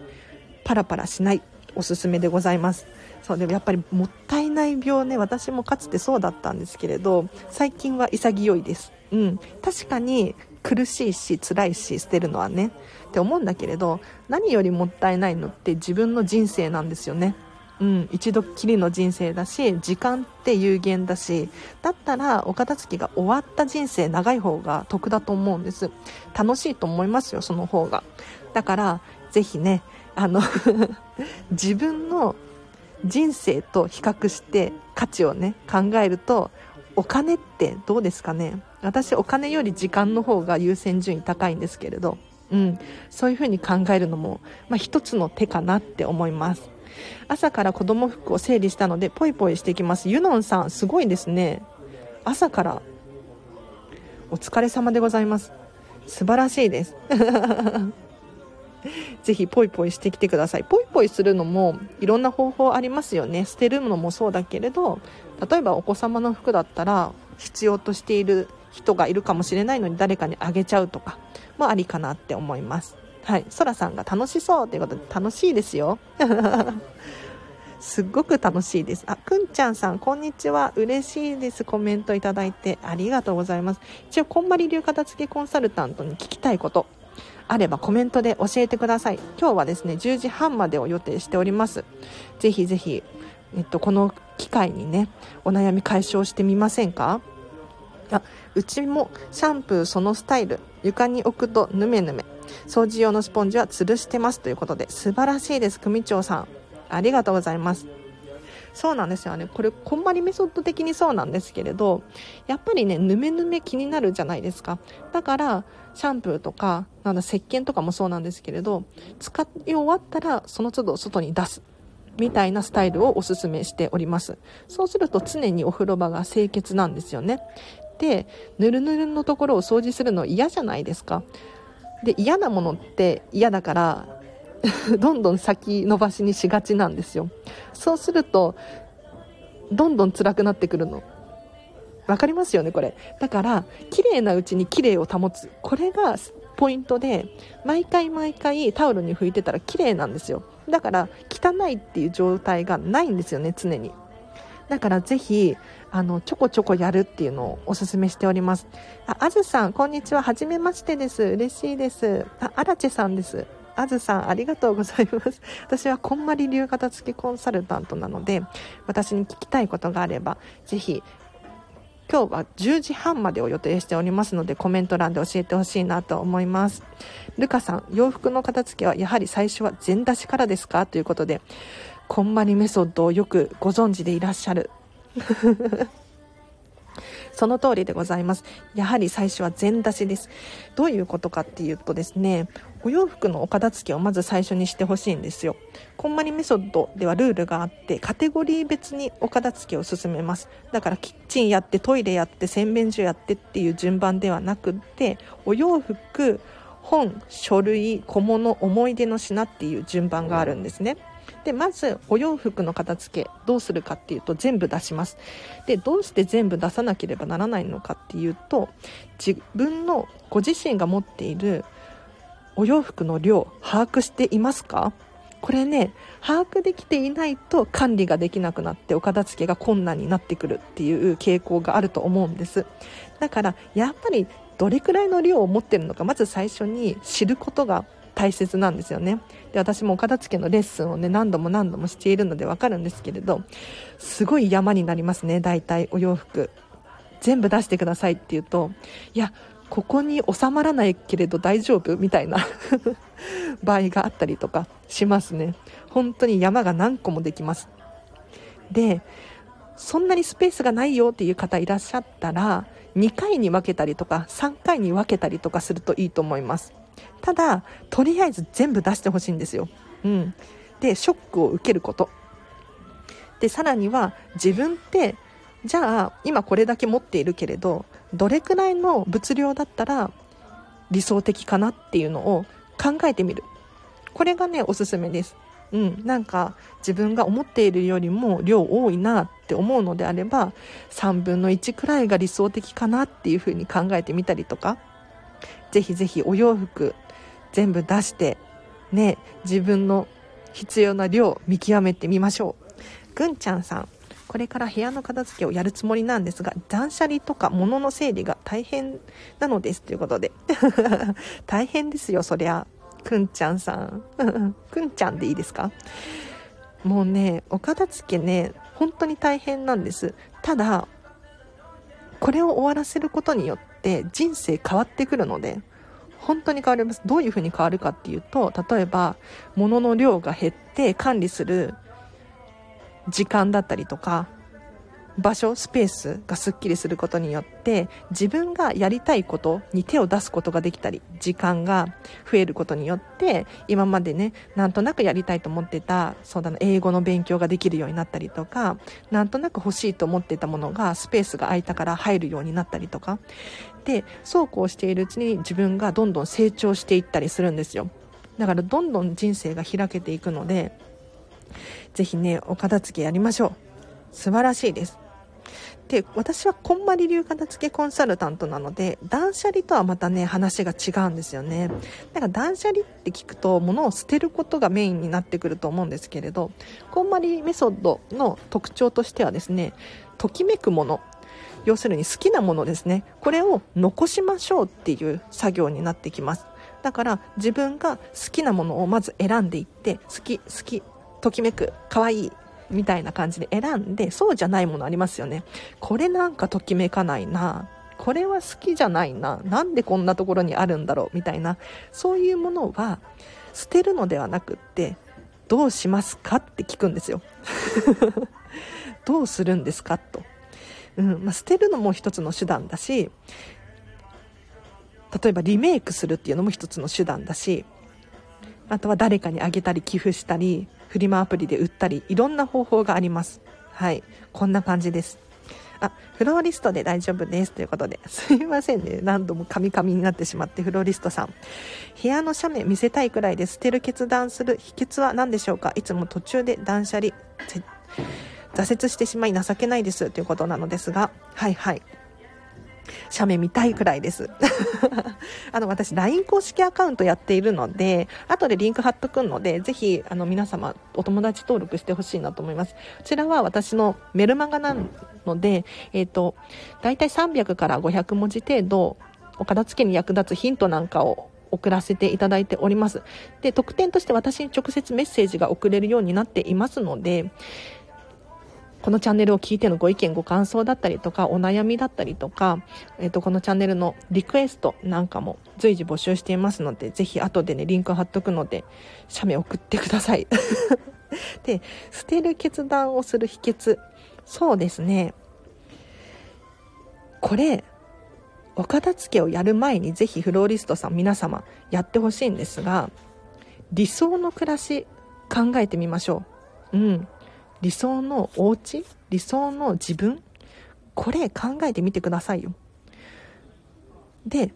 パラパラしないおすすめでございます。そうでもやっぱりもったいない病ね私もかつてそうだったんですけれど最近は潔いです。うん。確かに苦しいし辛いし捨てるのはね。って思うんだけれど何よりもったいないのって自分の人生なんですよね。うん、一度きりの人生だし時間って有限だしだったらお片付けが終わった人生長い方が得だと思うんです。楽しいと思いますよその方が。だからぜひねあの 自分の人生と比較して価値をね考えるとお金ってどうですかね？私お金より時間の方が優先順位高いんですけれど、うん、そういうふうに考えるのも、まあ、一つの手かなって思います。朝から子供服を整理したのでポイポイしていきます。ユノンさんすごいですね。朝からお疲れ様でございます。素晴らしいです。ぜひポイポイしてきてくださいポイポイするのもいろんな方法ありますよね捨てるのもそうだけれど例えばお子様の服だったら必要としている人がいるかもしれないのに誰かにあげちゃうとかもありかなって思いますはい、そらさんが楽しそうということで楽しいですよ。すっごく楽しいです。あ、くんちゃんさん、こんにちは。嬉しいです。コメントいただいてありがとうございます。一応、こんまり流片付けコンサルタントに聞きたいことあればコメントで教えてください。今日はですね、10時半までを予定しております。ぜひぜひ、えっと、この機会にね、お悩み解消してみませんか？あ、うちもシャンプーそのスタイル、床に置くとヌメヌメ。掃除用のスポンジは吊るしてますということで素晴らしいです組長さんありがとうございますそうなんですよねこれこんまりメソッド的にそうなんですけれどやっぱりねぬめぬめ気になるじゃないですかだからシャンプーとかなんだ石鹸とかもそうなんですけれど使い終わったらその都度外に出すみたいなスタイルをおすすめしております。そうすると常にお風呂場が清潔なんですよね。でぬるぬるのところを掃除するの嫌じゃないですか。で嫌なものって嫌だから どんどん先延ばしにしがちなんですよ。そうするとどんどん辛くなってくるの。分かりますよねこれだから綺麗なうちに綺麗を保つこれがポイントで毎回毎回タオルに拭いてたら綺麗なんですよだから汚いっていう状態がないんですよね常にだからぜひあの、ちょこちょこやるっていうのをお勧めしております。あ、ずさん、こんにちは。はじめましてです。嬉しいです。あ、らちさんです。あずさん、ありがとうございます。私はこんまり流片付けコンサルタントなので、私に聞きたいことがあれば、ぜひ、今日は10時半までを予定しておりますので、コメント欄で教えてほしいなと思います。ルカさん、洋服の片付けはやはり最初は全出しからですか？ということで、こんまりメソッドをよくご存知でいらっしゃる その通りでございます。やはり最初は全出しです。どういうことかっていうとですね、お洋服のお片付けをまず最初にしてほしいんですよ。こんまりメソッドではルールがあって、カテゴリー別にお片付けを進めます。だからキッチンやって、トイレやって、洗面所やってっていう順番ではなくって、お洋服、本、書類、小物、思い出の品っていう順番があるんですね。でまずお洋服の片付けどうするかっていうと全部出しますでどうして全部出さなければならないのかっていうと自分のご自身が持っているお洋服の量把握していますか？これね把握できていないと管理ができなくなってお片付けが困難になってくるっていう傾向があると思うんです。だからやっぱりどれくらいの量を持ってるのかまず最初に知ることが大切なんですよね。で私もお片付けのレッスンをね何度も何度もしているのでわかるんですけれどすごい山になりますね大体お洋服。全部出してくださいって言うといやここに収まらないけれど大丈夫？みたいな。場合があったりとかしますね。本当に山が何個もできます。でそんなにスペースがないよっていう方いらっしゃったら2回に分けたりとか3回に分けたりとかするといいと思います。ただとりあえず全部出してほしいんですよ、うん、でショックを受けること。でさらには自分ってじゃあ今これだけ持っているけれどどれくらいの物量だったら理想的かなっていうのを考えてみる。これがねおすすめです。うん、なんか自分が思っているよりも量多いなって思うのであれば3分の1くらいが理想的かなっていうふうに考えてみたりとかぜひぜひお洋服全部出してね自分の必要な量見極めてみましょう。ぐんちゃんさん。これから部屋の片付けをやるつもりなんですが断捨離とか物の整理が大変なのですということで。大変ですよそりゃ。くんちゃんさん。くんちゃんでいいですか？もうねお片付けね本当に大変なんです。ただこれを終わらせることによって人生変わってくるので本当に変わります。どういうふうに変わるかっていうと例えば物の量が減って管理する時間だったりとか場所スペースがすっきりすることによって自分がやりたいことに手を出すことができたり時間が増えることによって今までねなんとなくやりたいと思ってたそうだな英語の勉強ができるようになったりとかなんとなく欲しいと思ってたものがスペースが空いたから入るようになったりとか。でそうこうしているうちに自分がどんどん成長していったりするんですよ。だからどんどん人生が開けていくのでぜひねお片付けやりましょう。素晴らしいです。で私はこんまり流片付けコンサルタントなので断捨離とはまたね話が違うんですよね。だから断捨離って聞くと物を捨てることがメインになってくると思うんですけれどこんまりメソッドの特徴としてはですねときめくもの要するに好きなものですね。これを残しましょうっていう作業になってきます。だから自分が好きなものをまず選んでいって好き好きときめく可愛いみたいな感じで選んでそうじゃないものありますよね。これなんかときめかないな。これは好きじゃないな。なんでこんなところにあるんだろうみたいな。そういうものは捨てるのではなくってどうしますかって聞くんですよ。どうするんですかと、うん。まあ、捨てるのも一つの手段だし例えばリメイクするっていうのも一つの手段だしあとは誰かにあげたり寄付したりフリマアプリで売ったりいろんな方法があります。はい。こんな感じです。あフローリストで大丈夫です。ということですいませんね。何度もカミカミになってしまってフローリストさん。部屋の斜面見せたいくらいで捨てる決断する。秘訣は何でしょうか？いつも途中で断捨離挫折してしまい情けないです。ということなのですが。はいはい。写メ見たいくらいです。あの、私、LINE 公式アカウントやっているので、後でリンク貼っとくので、ぜひ、あの、皆様、お友達登録してほしいなと思います。こちらは私のメルマガなので、えっ、ー、と、だいたい300から500文字程度、お片付けに役立つヒントなんかを送らせていただいております。で、特典として私に直接メッセージが送れるようになっていますので、このチャンネルを聞いてのご意見ご感想だったりとかお悩みだったりとか、えっ、とこのチャンネルのリクエストなんかも随時募集していますのでぜひ後でねリンク貼っとくので写メ送ってください。で捨てる決断をする秘訣。そうですね。これお片付けをやる前にぜひフローリストさん皆様やってほしいんですが理想の暮らし考えてみましょう。うん。理想のお家？理想の自分？これ考えてみてくださいよ。で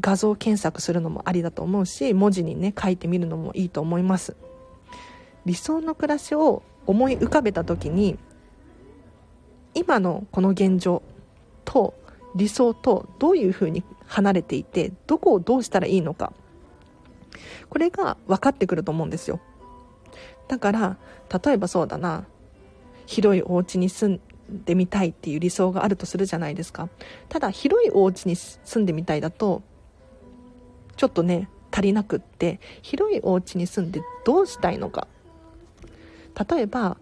画像検索するのもありだと思うし文字にね書いてみるのもいいと思います。理想の暮らしを思い浮かべた時に今のこの現状と理想とどういうふうに離れていてどこをどうしたらいいのかこれが分かってくると思うんですよ。だから例えばそうだな。広いお家に住んでみたいっていう理想があるとするじゃないですか。ただ広いお家に住んでみたいだとちょっとね足りなくって広いお家に住んでどうしたいのか。例えば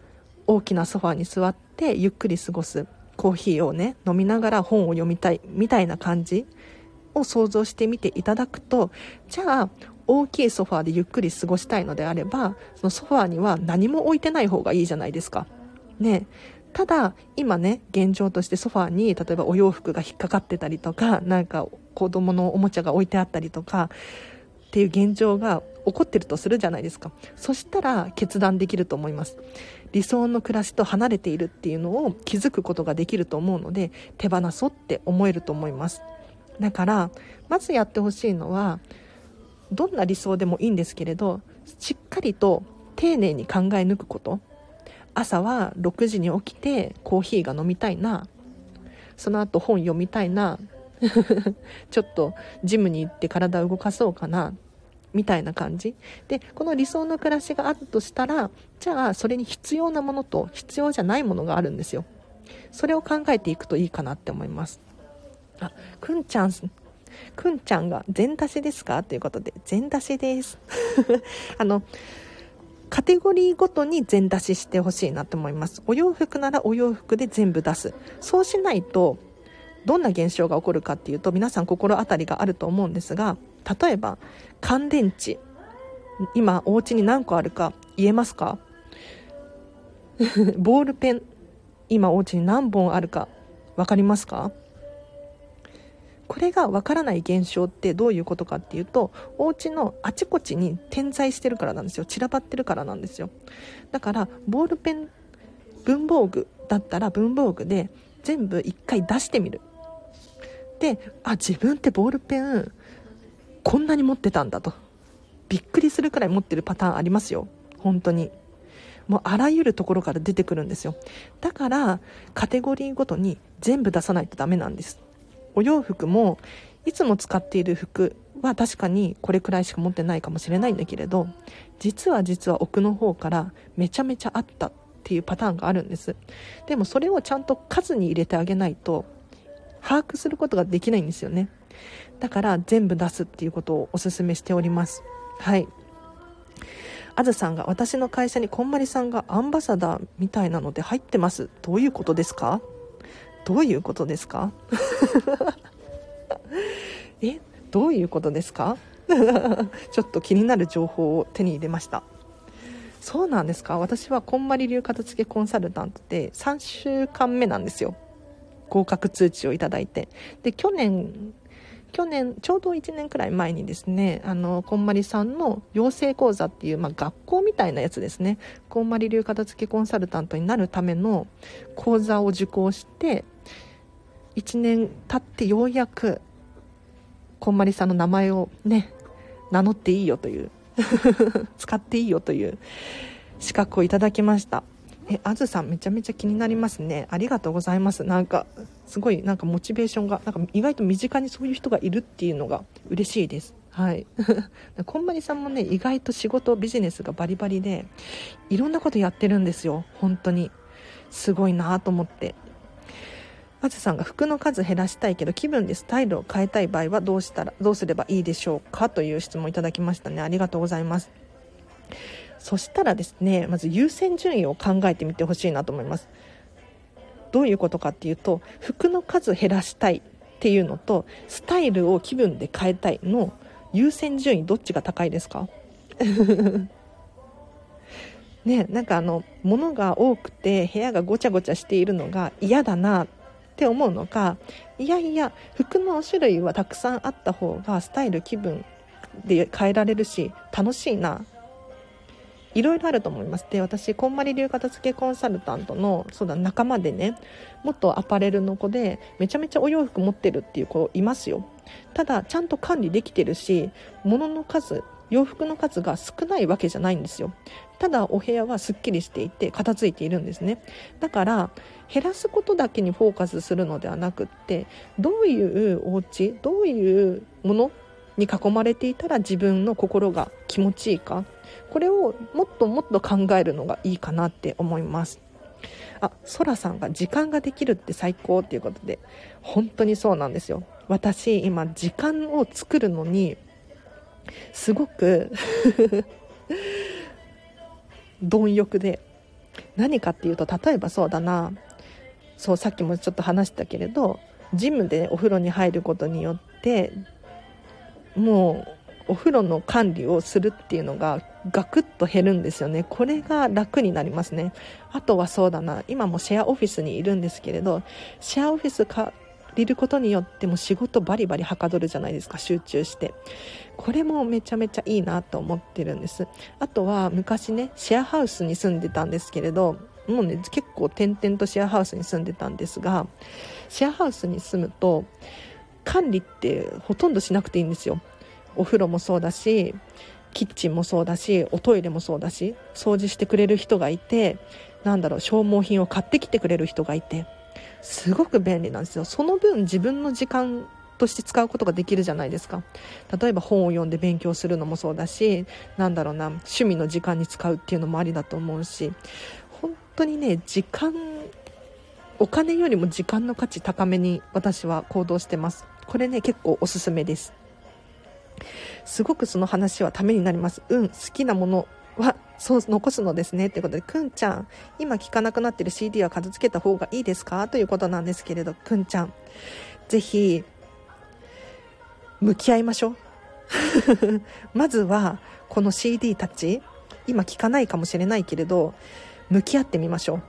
大きなソファーに座ってゆっくり過ごす。コーヒーをね飲みながら本を読みたいみたいな感じを想像してみていただくとじゃあ大きいソファーでゆっくり過ごしたいのであればそのソファーには何も置いてない方がいいじゃないですか。ね。ただ今ね現状としてソファーに例えばお洋服が引っかかってたりとかなんか子供のおもちゃが置いてあったりとかっていう現状が起こってるとするじゃないですか。そしたら決断できると思います。理想の暮らしと離れているっていうのを気づくことができると思うので手放そうって思えると思います。だからまずやってほしいのはどんな理想でもいいんですけれどしっかりと丁寧に考え抜くこと。朝は6時に起きてコーヒーが飲みたいな。その後本読みたいな。ちょっとジムに行って体を動かそうかな。みたいな感じ。でこの理想の暮らしがあるとしたらじゃあそれに必要なものと必要じゃないものがあるんですよ。それを考えていくといいかなって思います。あくんちゃんくんちゃんが全出しですか？ということで全出しです。あのカテゴリーごとに全出ししてほしいなと思います。お洋服ならお洋服で全部出す。そうしないとどんな現象が起こるかっていうと皆さん心当たりがあると思うんですが例えば乾電池。今お家に何個あるか言えますか？ボールペン。今お家に何本あるか分かりますか？これが分からない現象ってどういうことかっていうとお家のあちこちに点在してるからなんですよ。散らばってるからなんですよ。だからボールペン文房具だったら文房具で全部一回出してみる。であ自分ってボールペンこんなに持ってたんだと。びっくりするくらい持ってるパターンありますよ。本当に。もうあらゆるところから出てくるんですよ。だからカテゴリーごとに全部出さないとダメなんです。お洋服もいつも使っている服は確かにこれくらいしか持ってないかもしれないんだけれど実は実は奥の方からめちゃめちゃあったっていうパターンがあるんです。でもそれをちゃんと数に入れてあげないと把握することができないんですよね。だから全部出すっていうことをお勧めしております。はい。あずさんが私の会社にこんまりさんがアンバサダーみたいなので入ってます。どういうことですか？どういうことですか？えどういうことですか？ちょっと気になる情報を手に入れました。そうなんですか？私はこんまり流片付けコンサルタントで3週間目なんですよ。合格通知をいただいて。で去年去年ちょうど1年くらい前にですねあのこんまりさんの養成講座っていう、まあ、学校みたいなやつですね。こんまり流片付けコンサルタントになるための講座を受講して1年経ってようやくこんまりさんの名前をね名乗っていいよという 使っていいよという資格をいただきました。えあずさんめちゃめちゃ気になりますね。ありがとうございます。なんかすごいなんかモチベーションがなんか意外と身近にそういう人がいるっていうのが嬉しいです。はい。こんまりさんもね意外と仕事ビジネスがバリバリでいろんなことやってるんですよ。本当に。すごいなと思って。あずさんが服の数減らしたいけど気分でスタイルを変えたい場合はどうしたらどうすればいいでしょうかという質問いただきましたね。ありがとうございます。そしたらですねまず優先順位を考えてみてほしいなと思います。どういうことかっていうと服の数減らしたいっていうのとスタイルを気分で変えたいの優先順位どっちが高いですか？ねなんかあの物が多くて部屋がごちゃごちゃしているのが嫌だなっって思うのかいやいや服の種類はたくさんあった方がスタイル気分で変えられるし楽しいな。いろいろあると思います。で私こんまり流片付けコンサルタントのそうだ仲間でね元アパレルの子でめちゃめちゃお洋服持ってるっていう子いますよ。ただちゃんと管理できてるし物の数洋服の数が少ないわけじゃないんですよ。ただお部屋はすっきりしていて片付いているんですね。だから減らすことだけにフォーカスするのではなくってどういうお家どういうものに囲まれていたら自分の心が気持ちいいかこれをもっともっと考えるのがいいかなって思います。あそらさんが時間ができるって最高っていうことで本当にそうなんですよ。私今時間を作るのにすごく 貪欲で何かっていうと例えばそうだな。そうさっきもちょっと話したけれどジムでお風呂に入ることによってもうお風呂の管理をするっていうのがガクッと減るんですよね。これが楽になりますね。あとはそうだな。今もシェアオフィスにいるんですけれどシェアオフィス借りることによっても仕事バリバリはかどるじゃないですか。集中して。これもめちゃめちゃいいなと思ってるんです。あとは昔ねシェアハウスに住んでたんですけれどもうね結構点々とシェアハウスに住んでたんですがシェアハウスに住むと管理ってほとんどしなくていいんですよ。お風呂もそうだしキッチンもそうだしおトイレもそうだし掃除してくれる人がいてなんだろう消耗品を買ってきてくれる人がいてすごく便利なんですよ。その分自分の時間として使うことができるじゃないですか。例えば本を読んで勉強するのもそうだしなんだろうな趣味の時間に使うっていうのもありだと思うし本当にね時間お金よりも時間の価値高めに私は行動してます。これね結構おすすめです。すごくその話はためになります。うん好きなものはそう残すのですね。ってことでくんちゃん今聴かなくなってる CD は片付けた方がいいですか？ということなんですけれどくんちゃんぜひ向き合いましょう。まずはこの CD たち今聴かないかもしれないけれど向き合ってみましょう。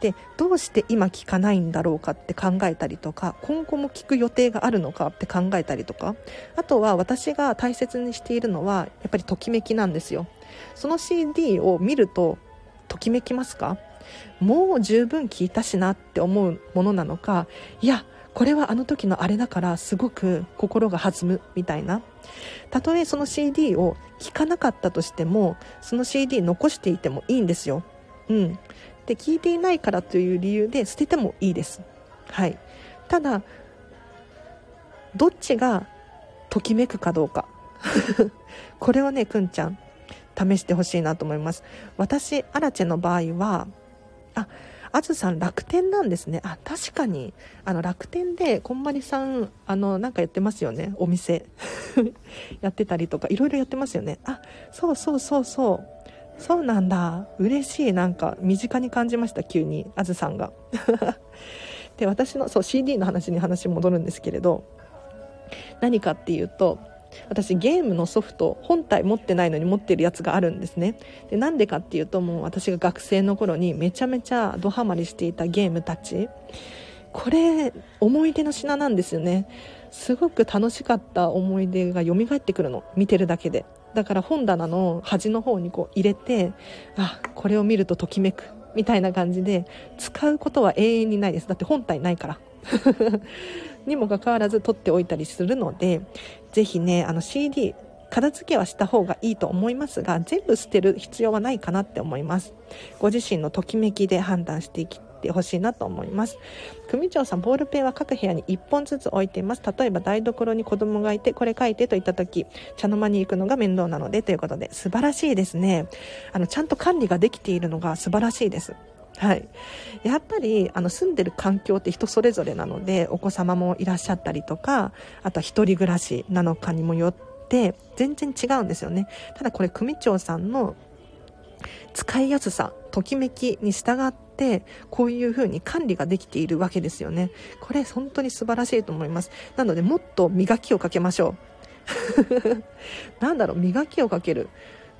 でどうして今聞かないんだろうかって考えたりとか今後も聞く予定があるのかって考えたりとかあとは私が大切にしているのはやっぱりときめきなんですよ。その CD を見るとときめきますか？もう十分聞いたしなって思うものなのかいやこれはあの時のあれだからすごく心が弾むみたいな。たとえその CD を聞かなかったとしてもその CD 残していてもいいんですよ。うん。で聞いていないからという理由で捨ててもいいです。はい。ただどっちがときめくかどうか。これをねくんちゃん試してほしいなと思います。私アラチェの場合はああずさん楽天なんですね。あ確かに。あの楽天でこんまりさんあのなんかやってますよね。お店。やってたりとかいろいろやってますよね。あそうそうそうそう。そうなんだ。嬉しい。なんか身近に感じました急に。あずさんが。で私のそう CD の話に話戻るんですけれど何かっていうと私ゲームのソフト本体持ってないのに持ってるやつがあるんですね。でなんでかっていうともう私が学生の頃にめちゃめちゃドハマりしていたゲームたち。これ思い出の品なんですよね。すごく楽しかった思い出が蘇ってくるの。見てるだけで。だから本棚の端の方にこう入れてあこれを見るとときめく。みたいな感じで使うことは永遠にないです。だって本体ないから。にもかかわらず取っておいたりするのでぜひねあの CD 片付けはした方がいいと思いますが全部捨てる必要はないかなって思います。ご自身のときめきで判断していきてほしいなと思います。組長さんボールペンは各部屋に1本ずつ置いています。例えば台所に子供がいてこれ書いてと言った時茶の間に行くのが面倒なのでということで素晴らしいですね。あのちゃんと管理ができているのが素晴らしいです。はい、やっぱりあの住んでる環境って人それぞれなのでお子様もいらっしゃったりとかあとは一人暮らしなのかにもよって全然違うんですよね。ただこれ組長さんの使いやすさときめきに従ってこういう風に管理ができているわけですよね。これ本当に素晴らしいと思います。なのでもっと磨きをかけましょう。なんだろう磨きをかける。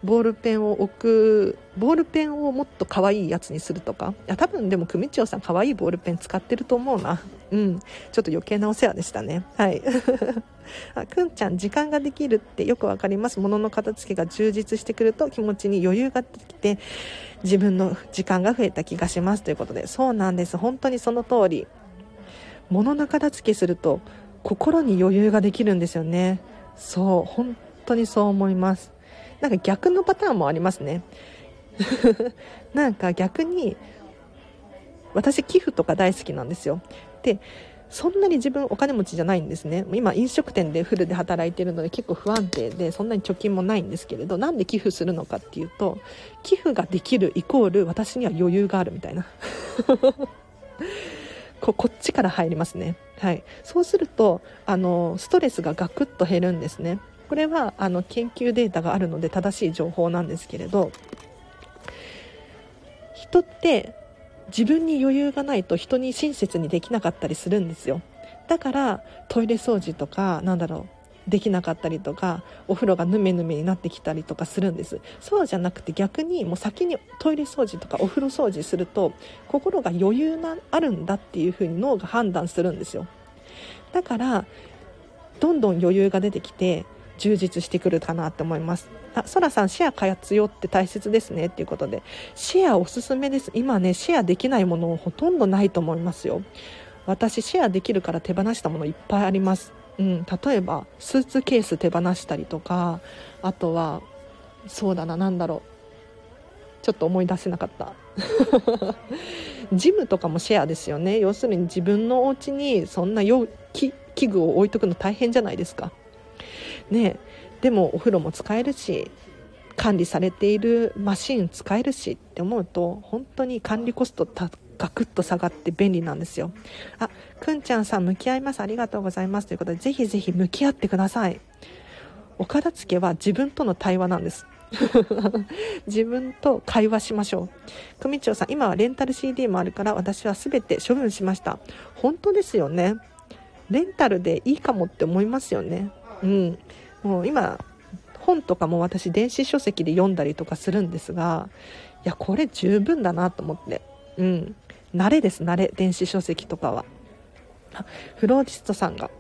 ボールペンを置くボールペンをもっと可愛いやつにするとか。いや多分でも組長さん可愛いボールペン使ってると思うな。うん。ちょっと余計なお世話でしたね。はい。あくんちゃん時間ができるってよくわかります。物の片付けが充実してくると気持ちに余裕ができて自分の時間が増えた気がしますということで。そうなんです。本当にその通り。物の片付けすると心に余裕ができるんですよね。そう。本当にそう思います。なんか逆のパターンもありますね。なんか逆に私寄付とか大好きなんですよ。でそんなに自分お金持ちじゃないんですね。今飲食店でフルで働いてるので結構不安定でそんなに貯金もないんですけれどなんで寄付するのかっていうと寄付ができるイコール私には余裕があるみたいな。ここっちから入りますね。はい。そうするとあのストレスがガクッと減るんですね。これはあの研究データがあるので正しい情報なんですけれど人って自分に余裕がないと人に親切にできなかったりするんですよ。だからトイレ掃除とかなんだろうできなかったりとかお風呂がヌメヌメになってきたりとかするんです。そうじゃなくて逆にもう先にトイレ掃除とかお風呂掃除すると心が余裕があるんだっていうふうに脳が判断するんですよ。だからどんどん余裕が出てきて充実してくるかなと思います。あそらさんシェア活用って大切ですねっていうことで。シェアおすすめです。今ねシェアできないものほとんどないと思いますよ。私シェアできるから手放したものいっぱいあります。うん、例えばスーツケース手放したりとかあとはそうだな何だろう。ちょっと思い出せなかった。ジムとかもシェアですよね。要するに自分のお家にそんな器具を置いとくの大変じゃないですか。ねでもお風呂も使えるし管理されているマシン使えるしって思うと本当に管理コストガクッと下がって便利なんですよ。あくんちゃんさん向き合います。ありがとうございます。ということでぜひぜひ向き合ってください。お片付けは自分との対話なんです。自分と会話しましょう。組長さん今はレンタル CD もあるから私は全て処分しました。本当ですよね。レンタルでいいかもって思いますよね。うん。もう今本とかも私電子書籍で読んだりとかするんですがいやこれ十分だなと思って。うん。慣れです慣れ電子書籍とかは。フローリストさんが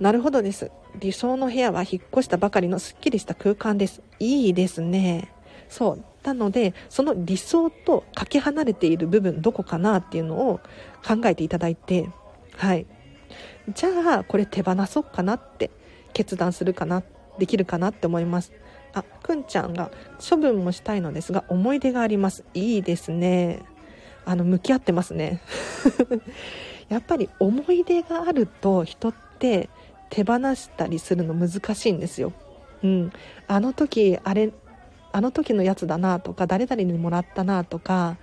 なるほどです。理想の部屋は引っ越したばかりのすっきりした空間です。いいですね。そう。なのでその理想とかけ離れている部分どこかなっていうのを考えていただいてはい。じゃあこれ手放そうかなって決断するかなできるかなって思います。あくんちゃんが処分もしたいのですが思い出があります。いいですね。あの向き合ってますね。やっぱり思い出があると人って手放したりするの難しいんですよ。うん、あの時あれあの時のやつだなとか誰々にもらったなとか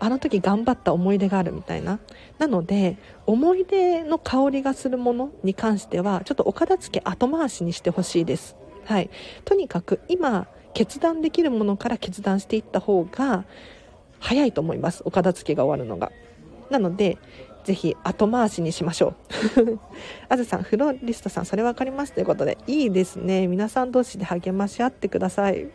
あの時頑張った思い出があるみたいな。なので思い出の香りがするものに関してはちょっとお片付け後回しにしてほしいです。はい。とにかく今決断できるものから決断していった方が早いと思います。お片付けが終わるのが。なのでぜひ後回しにしましょう。あずさんフロリストさんそれ分かります。ということでいいですね。皆さん同士で励まし合ってください。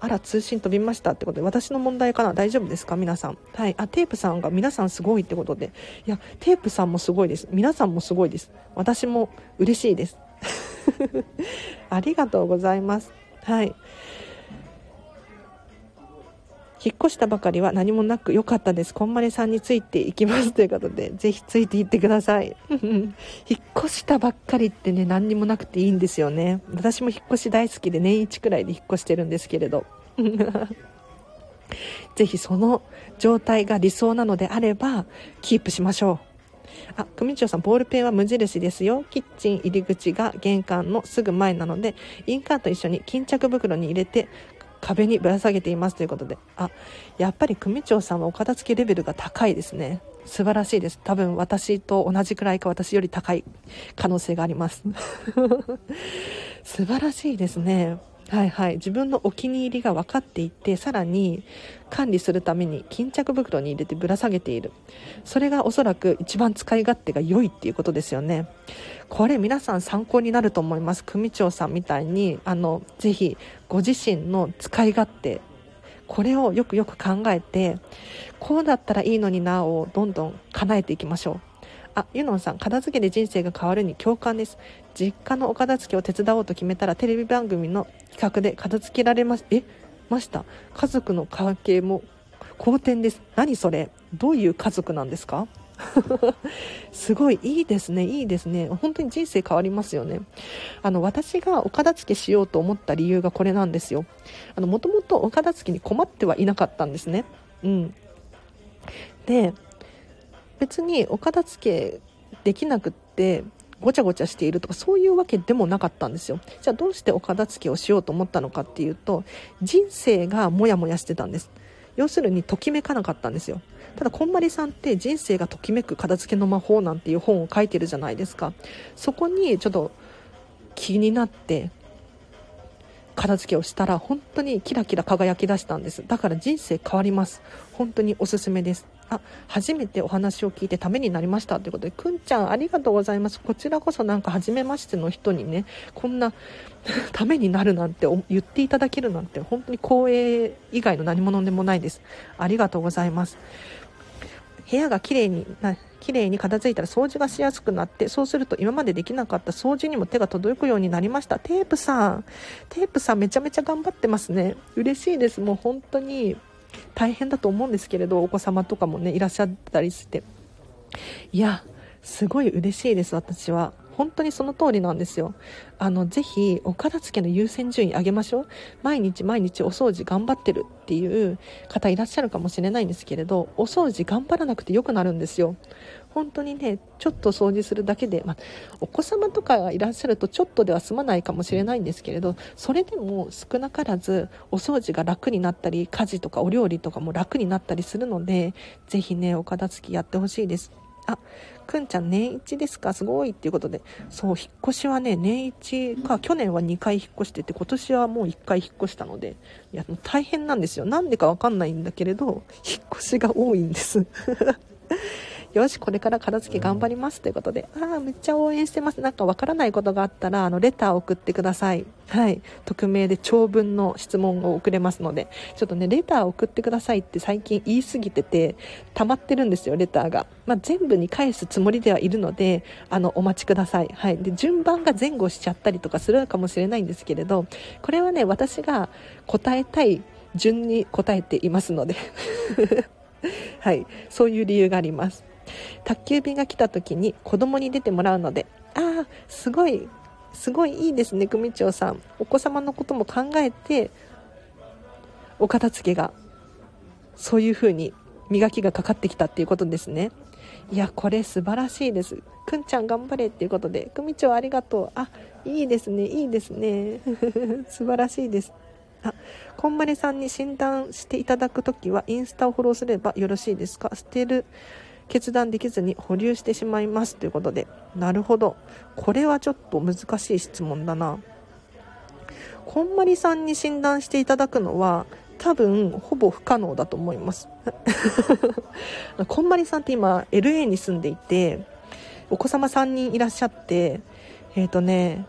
あら通信飛びましたってことで私の問題かな？大丈夫ですか？皆さん。はい。あテープさんが皆さんすごいってことで。いやテープさんもすごいです。皆さんもすごいです。私も嬉しいです。ありがとうございます。はい。引っ越したばかりは何もなく良かったです。こんまりさんについていきますということで、ぜひついていってください。引っ越したばっかりってね、何にもなくていいんですよね。私も引っ越し大好きで年一くらいで引っ越してるんですけれど。ぜひその状態が理想なのであれば、キープしましょう。あ、組長さん、ボールペンは無印ですよ。キッチン入り口が玄関のすぐ前なので、インカーと一緒に巾着袋に入れて、壁にぶら下げていますということで。あやっぱり組長さんはお片付けレベルが高いですね。素晴らしいです。多分私と同じくらいか私より高い可能性があります。素晴らしいですね。はいはい。自分のお気に入りが分かっていてさらに管理するために巾着袋に入れてぶら下げている。それがおそらく一番使い勝手が良いっていうことですよね。これ皆さん参考になると思います。組長さんみたいにあのぜひご自身の使い勝手これをよくよく考えてこうだったらいいのになをどんどん叶えていきましょう。あユノンさん片付けで人生が変わるに共感です。実家のお片付けを手伝おうと決めたらテレビ番組の企画で片付けられましえました。家族の関係も好転です。何それ。どういう家族なんですか？すごいいいですね。いいですね。本当に人生変わりますよね。あの私がお片付けしようと思った理由がこれなんですよ。あのもともとお片付けに困ってはいなかったんですね。うん。で別にお片付けできなくってごちゃごちゃしているとかそういうわけでもなかったんですよ。じゃあどうしてお片付けをしようと思ったのかっていうと人生がモヤモヤしてたんです。要するにときめかなかったんですよ。ただこんまりさんって人生がときめく片付けの魔法なんていう本を書いてるじゃないですか。そこにちょっと気になって片付けをしたら本当にキラキラ輝き出したんです。だから人生変わります。本当におすすめです。あ初めてお話を聞いてためになりました。ということでくんちゃんありがとうございます。こちらこそなんか初めましての人にねこんな ためになるなんて言っていただけるなんて本当に光栄以外の何者でもないです。ありがとうございます。部屋がきれいにな綺麗に片付いたら掃除がしやすくなってそうすると今までできなかった掃除にも手が届くようになりました。テープさん。テープさんめちゃめちゃ頑張ってますね。嬉しいです。もう本当に大変だと思うんですけれどお子様とかもねいらっしゃったりして。いやすごい嬉しいです私は。本当にその通りなんですよ。あのぜひお片付けの優先順位上げましょう。毎日毎日お掃除頑張ってるっていう方いらっしゃるかもしれないんですけれどお掃除頑張らなくてよくなるんですよ。本当にねちょっと掃除するだけで、まあ、お子様とかがいらっしゃるとちょっとでは済まないかもしれないんですけれどそれでも少なからずお掃除が楽になったり家事とかお料理とかも楽になったりするのでぜひねお片付きやってほしいです。あくんちゃん年一ですか？すごいっていうことで。そう引っ越しはね年一か去年は2回引っ越してて今年はもう1回引っ越したのでいや大変なんですよ。なんでかわかんないんだけれど引っ越しが多いんですよし、これから片付け頑張りますということで、ああ、めっちゃ応援してます。なんかわからないことがあったら、あの、レターを送ってください。はい。匿名で長文の質問を送れますので、ちょっとね、レターを送ってくださいって最近言いすぎてて、溜まってるんですよ、レターが。まあ、全部に返すつもりではいるので、あの、お待ちください。はい。で、順番が前後しちゃったりとかするかもしれないんですけれど、これはね、私が答えたい順に答えていますので はい、そういう理由があります。宅急便が来た時に子供に出てもらうのでああすごいすごいいいですね組長さん。お子様のことも考えてお片付けがそういう風に磨きがかかってきたっていうことですね。いやこれ素晴らしいです。くんちゃん頑張れっていうことで組長ありがとう。あいいですねいいですね。素晴らしいです。あこんまりさんに診断していただくときはインスタをフォローすればよろしいですか？捨てる。決断できずに保留してしまいますということでなるほど。これはちょっと難しい質問だな。こんまりさんに診断していただくのは多分ほぼ不可能だと思います。こんまりさんって今 LA に住んでいてお子様3人いらっしゃってえっ、ー、とね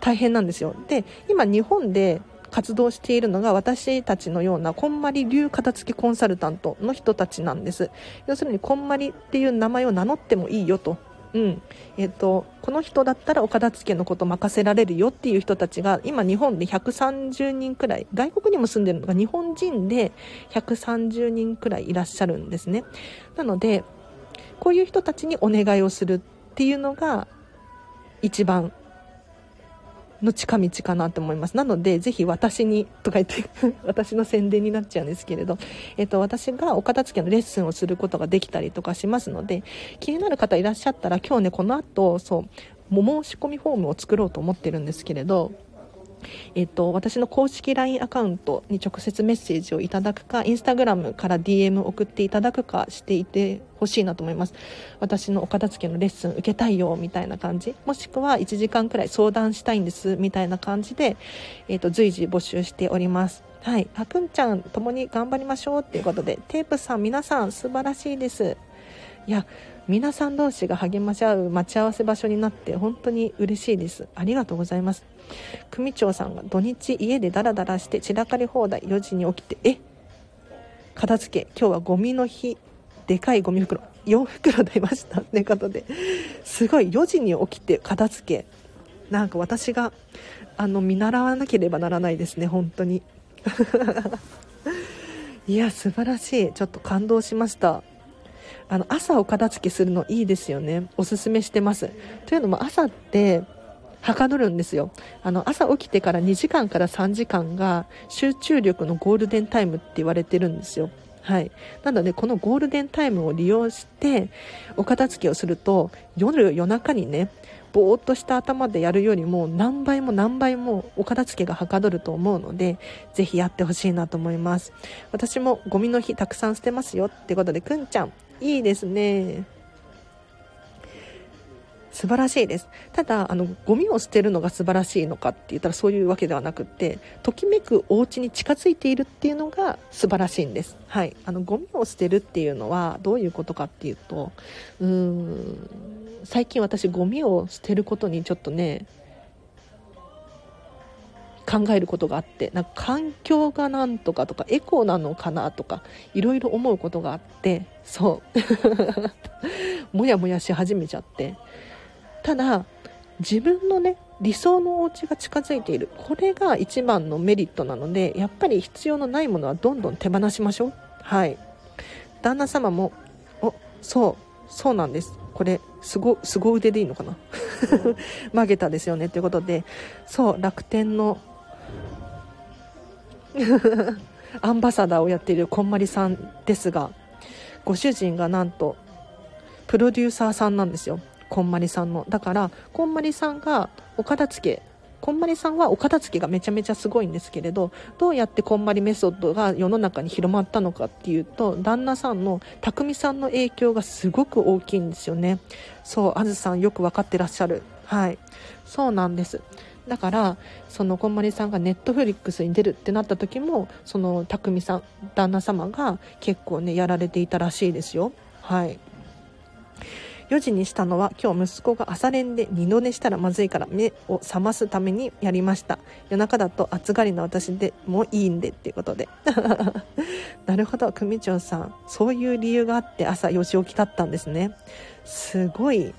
大変なんですよ。で今日本で活動しているのが私たちのようなこんまり流片付けコンサルタントの人たちなんです。要するにこんまりっていう名前を名乗ってもいいよと。うん。えーと、この人だったらお片付けのこと任せられるよっていう人たちが今日本で130人くらい外国にも住んでるのが日本人で130人くらいいらっしゃるんですね。なのでこういう人たちにお願いをするっていうのが一番の近道かなと思います。なので、ぜひ私に、とか言って 私の宣伝になっちゃうんですけれど、えっと、私がお片付けのレッスンをすることができたりとかしますので、気になる方いらっしゃったら、今日ね、この後、そう、申し込みフォームを作ろうと思ってるんですけれど、えっと、私の公式 LINE アカウントに直接メッセージをいただくか、インスタグラムから DM 送っていただくかしていてほしいなと思います。私のお片付けのレッスン受けたいよ、みたいな感じ。もしくは1時間くらい相談したいんです、みたいな感じで、えっと、随時募集しております。はい。あくんちゃん、共に頑張りましょうっていうことで、テープさん、皆さん、素晴らしいです。いや、皆さん同士が励まし合う待ち合わせ場所になって本当に嬉しいです。ありがとうございます。組長さんが土日家でダラダラして散らかり放題。4時に起きてえ？片付け。今日はゴミの日。でかいゴミ袋。4袋出ました。ということで。すごい。4時に起きて片付け。なんか私があの見習わなければならないですね。本当に。いや素晴らしい。ちょっと感動しました。あの朝お片付けするのいいですよね。おすすめしてます。というのも朝ってはかどるんですよ。あの朝起きてから2時間から3時間が集中力のゴールデンタイムって言われてるんですよ。はい、なのでこのゴールデンタイムを利用してお片付けをすると夜夜中にねぼーっとした頭でやるよりも何倍も何倍もお片付けがはかどると思うのでぜひやってほしいなと思います。私もゴミの日たくさん捨てますよってことでくんちゃんいいですね。素晴らしいです。ただあのゴミを捨てるのが素晴らしいのかって言ったらそういうわけではなくってときめくお家に近づいているっていうのが素晴らしいんです。はい。あのゴミを捨てるっていうのはどういうことかっていうとうーん最近私ゴミを捨てることにちょっとね考えることがあってなんか環境がなんとかとかエコなのかなとかいろいろ思うことがあってそう。もやもやし始めちゃって。ただ自分のね理想のお家が近づいている。これが一番のメリットなのでやっぱり必要のないものはどんどん手放しましょう。はい。旦那様もおそうそうなんです。これすごすご腕でいいのかな？曲げたですよね。ということでそう楽天の アンバサダーをやっているこんまりさんですがご主人がなんとプロデューサーさんなんですよ。こんまりさんの。だからこんまりさんがお片付けこんまりさんはお片付けがめちゃめちゃすごいんですけれどどうやってこんまりメソッドが世の中に広まったのかっていうと旦那さんの匠さんの影響がすごく大きいんですよね。そうあずさんよく分かってらっしゃる。はい。そうなんです。だからそのこんまりさんがネットフリックスに出るってなった時もその匠さん旦那様が結構ねやられていたらしいですよ。はい。4時にしたのは今日息子が朝練で二度寝したらまずいから目を覚ますためにやりました。夜中だと暑がりな私でもいいんでっていうことで。なるほど組長さん。そういう理由があって朝4時起きだったんですね。すごい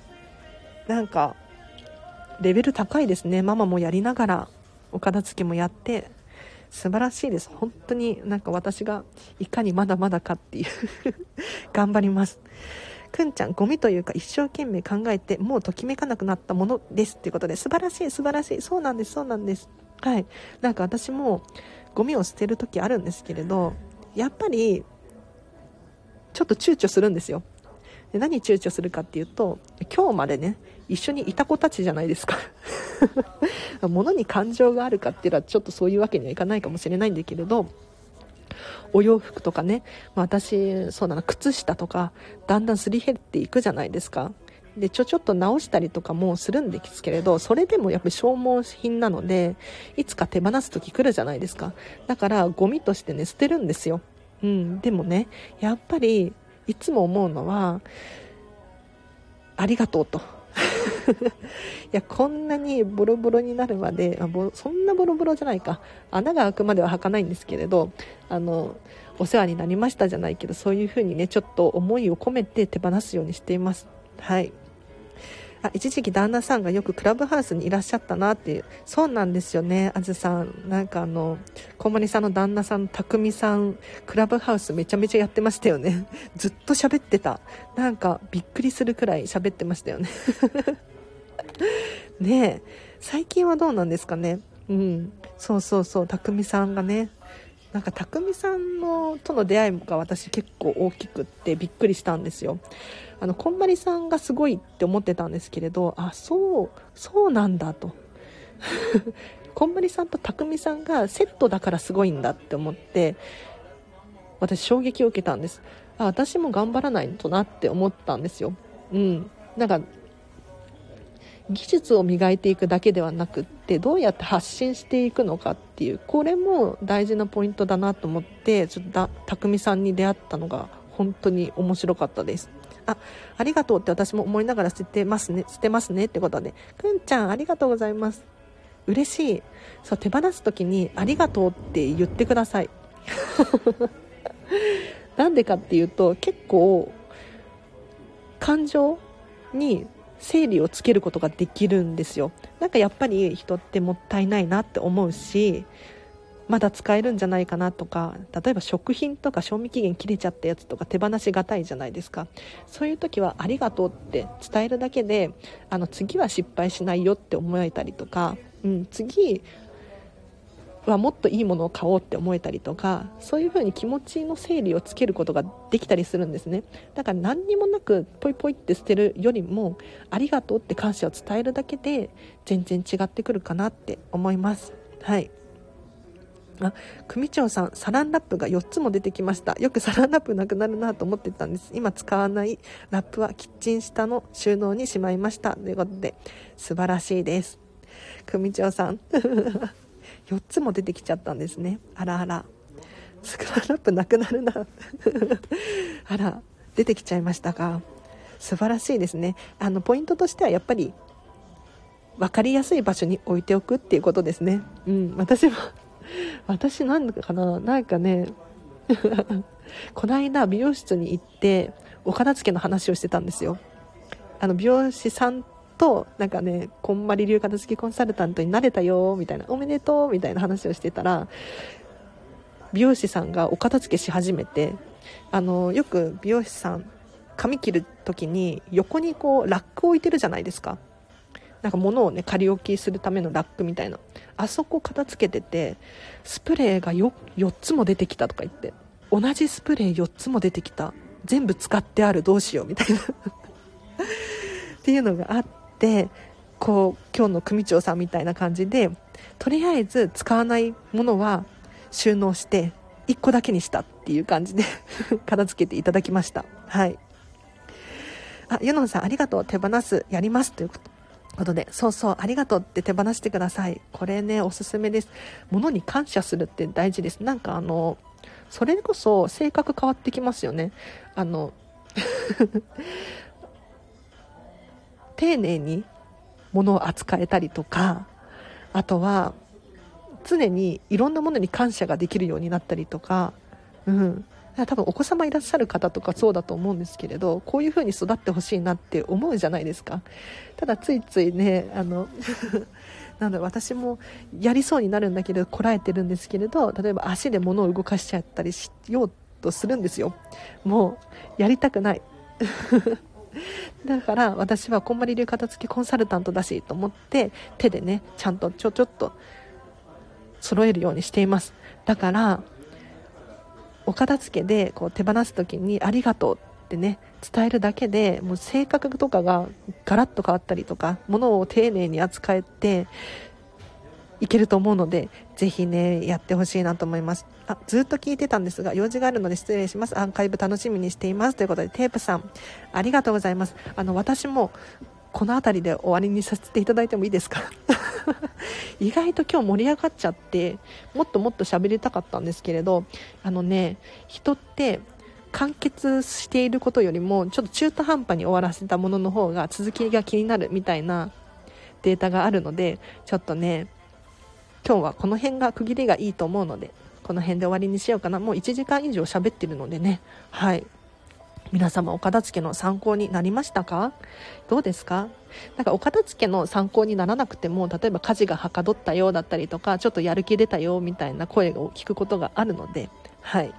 なんかレベル高いですねママもやりながらお片付けもやって素晴らしいです本当になんか私がいかにまだまだかっていう 頑張りますくんちゃん、ゴミというか一生懸命考えて、もうときめかなくなったものですっていうことで、素晴らしい、素晴らしい。そうなんです、そうなんです。はい。なんか私も、ゴミを捨てる時あるんですけれど、やっぱり、ちょっと躊躇するんですよ。で何躊躇するかっていうと、今日までね、一緒にいた子たちじゃないですか。物に感情があるかっていうのはちょっとそういうわけにはいかないかもしれないんだけれど、お洋服とかね、まあ、私そうだな靴下とかだんだんすり減っていくじゃないですか。でちょちょっと直したりとかもするんですけれどそれでもやっぱり消耗品なのでいつか手放す時来るじゃないですか。だからゴミとしてね捨てるんですよ、うん、でもねやっぱりいつも思うのはありがとうと。いやこんなにボロボロになるまであそんなボロボロじゃないか。穴が開くまでは開かないんですけれどあのお世話になりましたじゃないけどそういう風にねちょっと思いを込めて手放すようにしています。はい。あ一時期旦那さんがよくクラブハウスにいらっしゃったなっていうそうなんですよねあずさん。なんかあの小森さんの旦那さん匠さんクラブハウスめちゃめちゃやってましたよね。ずっと喋ってた。なんかびっくりするくらい喋ってましたよね。ねえ最近はどうなんですかね？うん。そうそうそう匠さんがね。なんか匠さんのとの出会いが私結構大きくってびっくりしたんですよ。あのこんまりさんがすごいって思ってたんですけれどあそうそうなんだと。こんまりさんと匠さんがセットだからすごいんだって思って私衝撃を受けたんです。あ私も頑張らないとなって思ったんですよ。うん。なんか技術を磨いていくだけではなくってどうやって発信していくのかっていうこれも大事なポイントだなと思ってちょっと匠さんに出会ったのが本当に面白かったです。あありがとうって私も思いながら捨てますね捨てますねってことで。くんちゃんありがとうございます。嬉しい。そう手放す時にありがとうって言ってください。なんでかっていうと結構感情に整理をつけることができるんですよ。なんかやっぱり人ってもったいないなって思うしまだ使えるんじゃないかなとか例えば食品とか賞味期限切れちゃったやつとか手放しがたいじゃないですか。そういう時はありがとうって伝えるだけであの次は失敗しないよって思えたりとか、うん、次はもっといいものを買おうって思えたりとかそういうふうに気持ちの整理をつけることができたりするんですね。だから何にもなくポイポイって捨てるよりもありがとうって感謝を伝えるだけで全然違ってくるかなって思います。はい。あ組長さんサランラップが4つも出てきました。よくサランラップなくなるなと思ってたんです。今使わないラップはキッチン下の収納にしまいました。ということで素晴らしいです。組長さん。4つも出てきちゃったんですね。あらあら。スクララップなくなるな。あら出てきちゃいましたが素晴らしいですね。あのポイントとしてはやっぱり分かりやすい場所に置いておくっていうことですね。うん。私も 私なんだかななんかね この間美容室に行ってお片付けの話をしてたんですよ。あの美容師さんと、なんかね、こんまり流片付けコンサルタントになれたよ、みたいな、おめでとう、みたいな話をしてたら、美容師さんがお片付けし始めて、あの、よく美容師さん髪切る時に横にこうラック置いてるじゃないですか。なんか物をね仮置きするためのラックみたいな。あそこ片付けててスプレーが 4, 4つも出てきたとか言って同じスプレー4つも出てきた。全部使ってあるどうしようみたいな。っていうのがあってこう今日の組長さんみたいな感じでとりあえず使わないものは収納して1個だけにしたっていう感じで 片付けていただきました。はい。あユノンさんありがとう。手放すやりますということでそうそうありがとうって手放してください。これねおすすめです。物に感謝するって大事です。なんかあのそれこそ性格変わってきますよね。あの丁寧に物を扱えたりとかあとは常にいろんなものに感謝ができるようになったりとか、うん、多分お子様いらっしゃる方とかそうだと思うんですけれどこういう風に育ってほしいなって思うじゃないですか。ただついついねあの なんだ私もやりそうになるんだけどこらえてるんですけれど例えば足で物を動かしちゃったりしようとするんですよ。もうやりたくない。だから私はこんまり流片付きコンサルタントだしと思って手でねちゃんとちょちょっと揃えるようにしています。だからお片付けでこう手放す時にありがとうってね伝えるだけでもう性格とかがガラッと変わったりとか物を丁寧に扱えていけると思うのでぜひねやってほしいなと思います。あずっと聞いてたんですが用事があるので失礼します。アーカイブ楽しみにしています。ということでテープさんありがとうございます。あの私もこの辺りで終わりにさせていただいてもいいですか？意外と今日盛り上がっちゃってもっともっと喋りたかったんですけれどあのね人って完結していることよりもちょっと中途半端に終わらせたものの方が続きが気になるみたいなデータがあるのでちょっとね今日はこの辺が区切りがいいと思うのでこの辺で終わりにしようかな。もう1時間以上喋ってるのでね。はい。皆様お片付けの参考になりましたか？どうですか？なんかお片付けの参考にならなくても例えば家事がはかどったようだったりとかちょっとやる気出たよみたいな声を聞くことがあるのではい。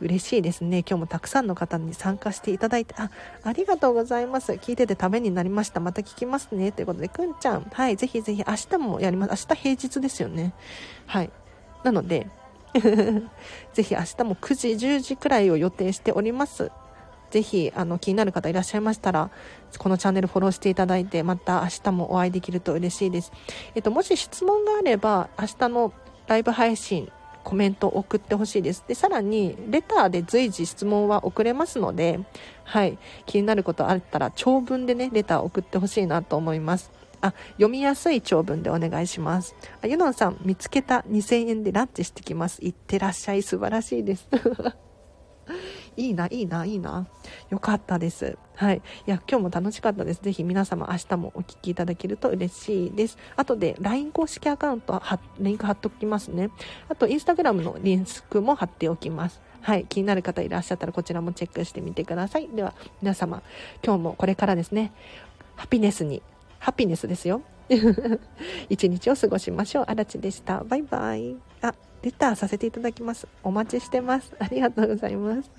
嬉しいですね。今日もたくさんの方に参加していただいて。あありがとうございます。聞いててためになりました。また聞きますね。ということでくんちゃん。はい。ぜひぜひ。明日もやります。明日平日ですよね。はい。なので ぜひ明日も9時10時くらいを予定しております。ぜひあの気になる方いらっしゃいましたらこのチャンネルフォローしていただいてまた明日もお会いできると嬉しいです、えっと、もし質問があれば明日のライブ配信コメント送ってほしいです。で、さらに、レターで随時質問は送れますので、はい、気になることあったら、長文でね、レター送ってほしいなと思います。あ、読みやすい長文でお願いします。あ、ゆのんさん、見つけた2000円でランチしてきます。いってらっしゃい。素晴らしいです。いいな、いいな、いいな。よかったです。はい。いや、今日も楽しかったです。ぜひ皆様明日もお聞きいただけると嬉しいです。あとで LINE 公式アカウントは、リンク貼っておきますね。あと、インスタグラムのリンクも貼っておきます。はい。気になる方いらっしゃったらこちらもチェックしてみてください。では、皆様、今日もこれからですね、ハピネスに、ハピネスですよ。一日を過ごしましょう。あらちでした。バイバイ。あ、レターさせていただきます。お待ちしてます。ありがとうございます。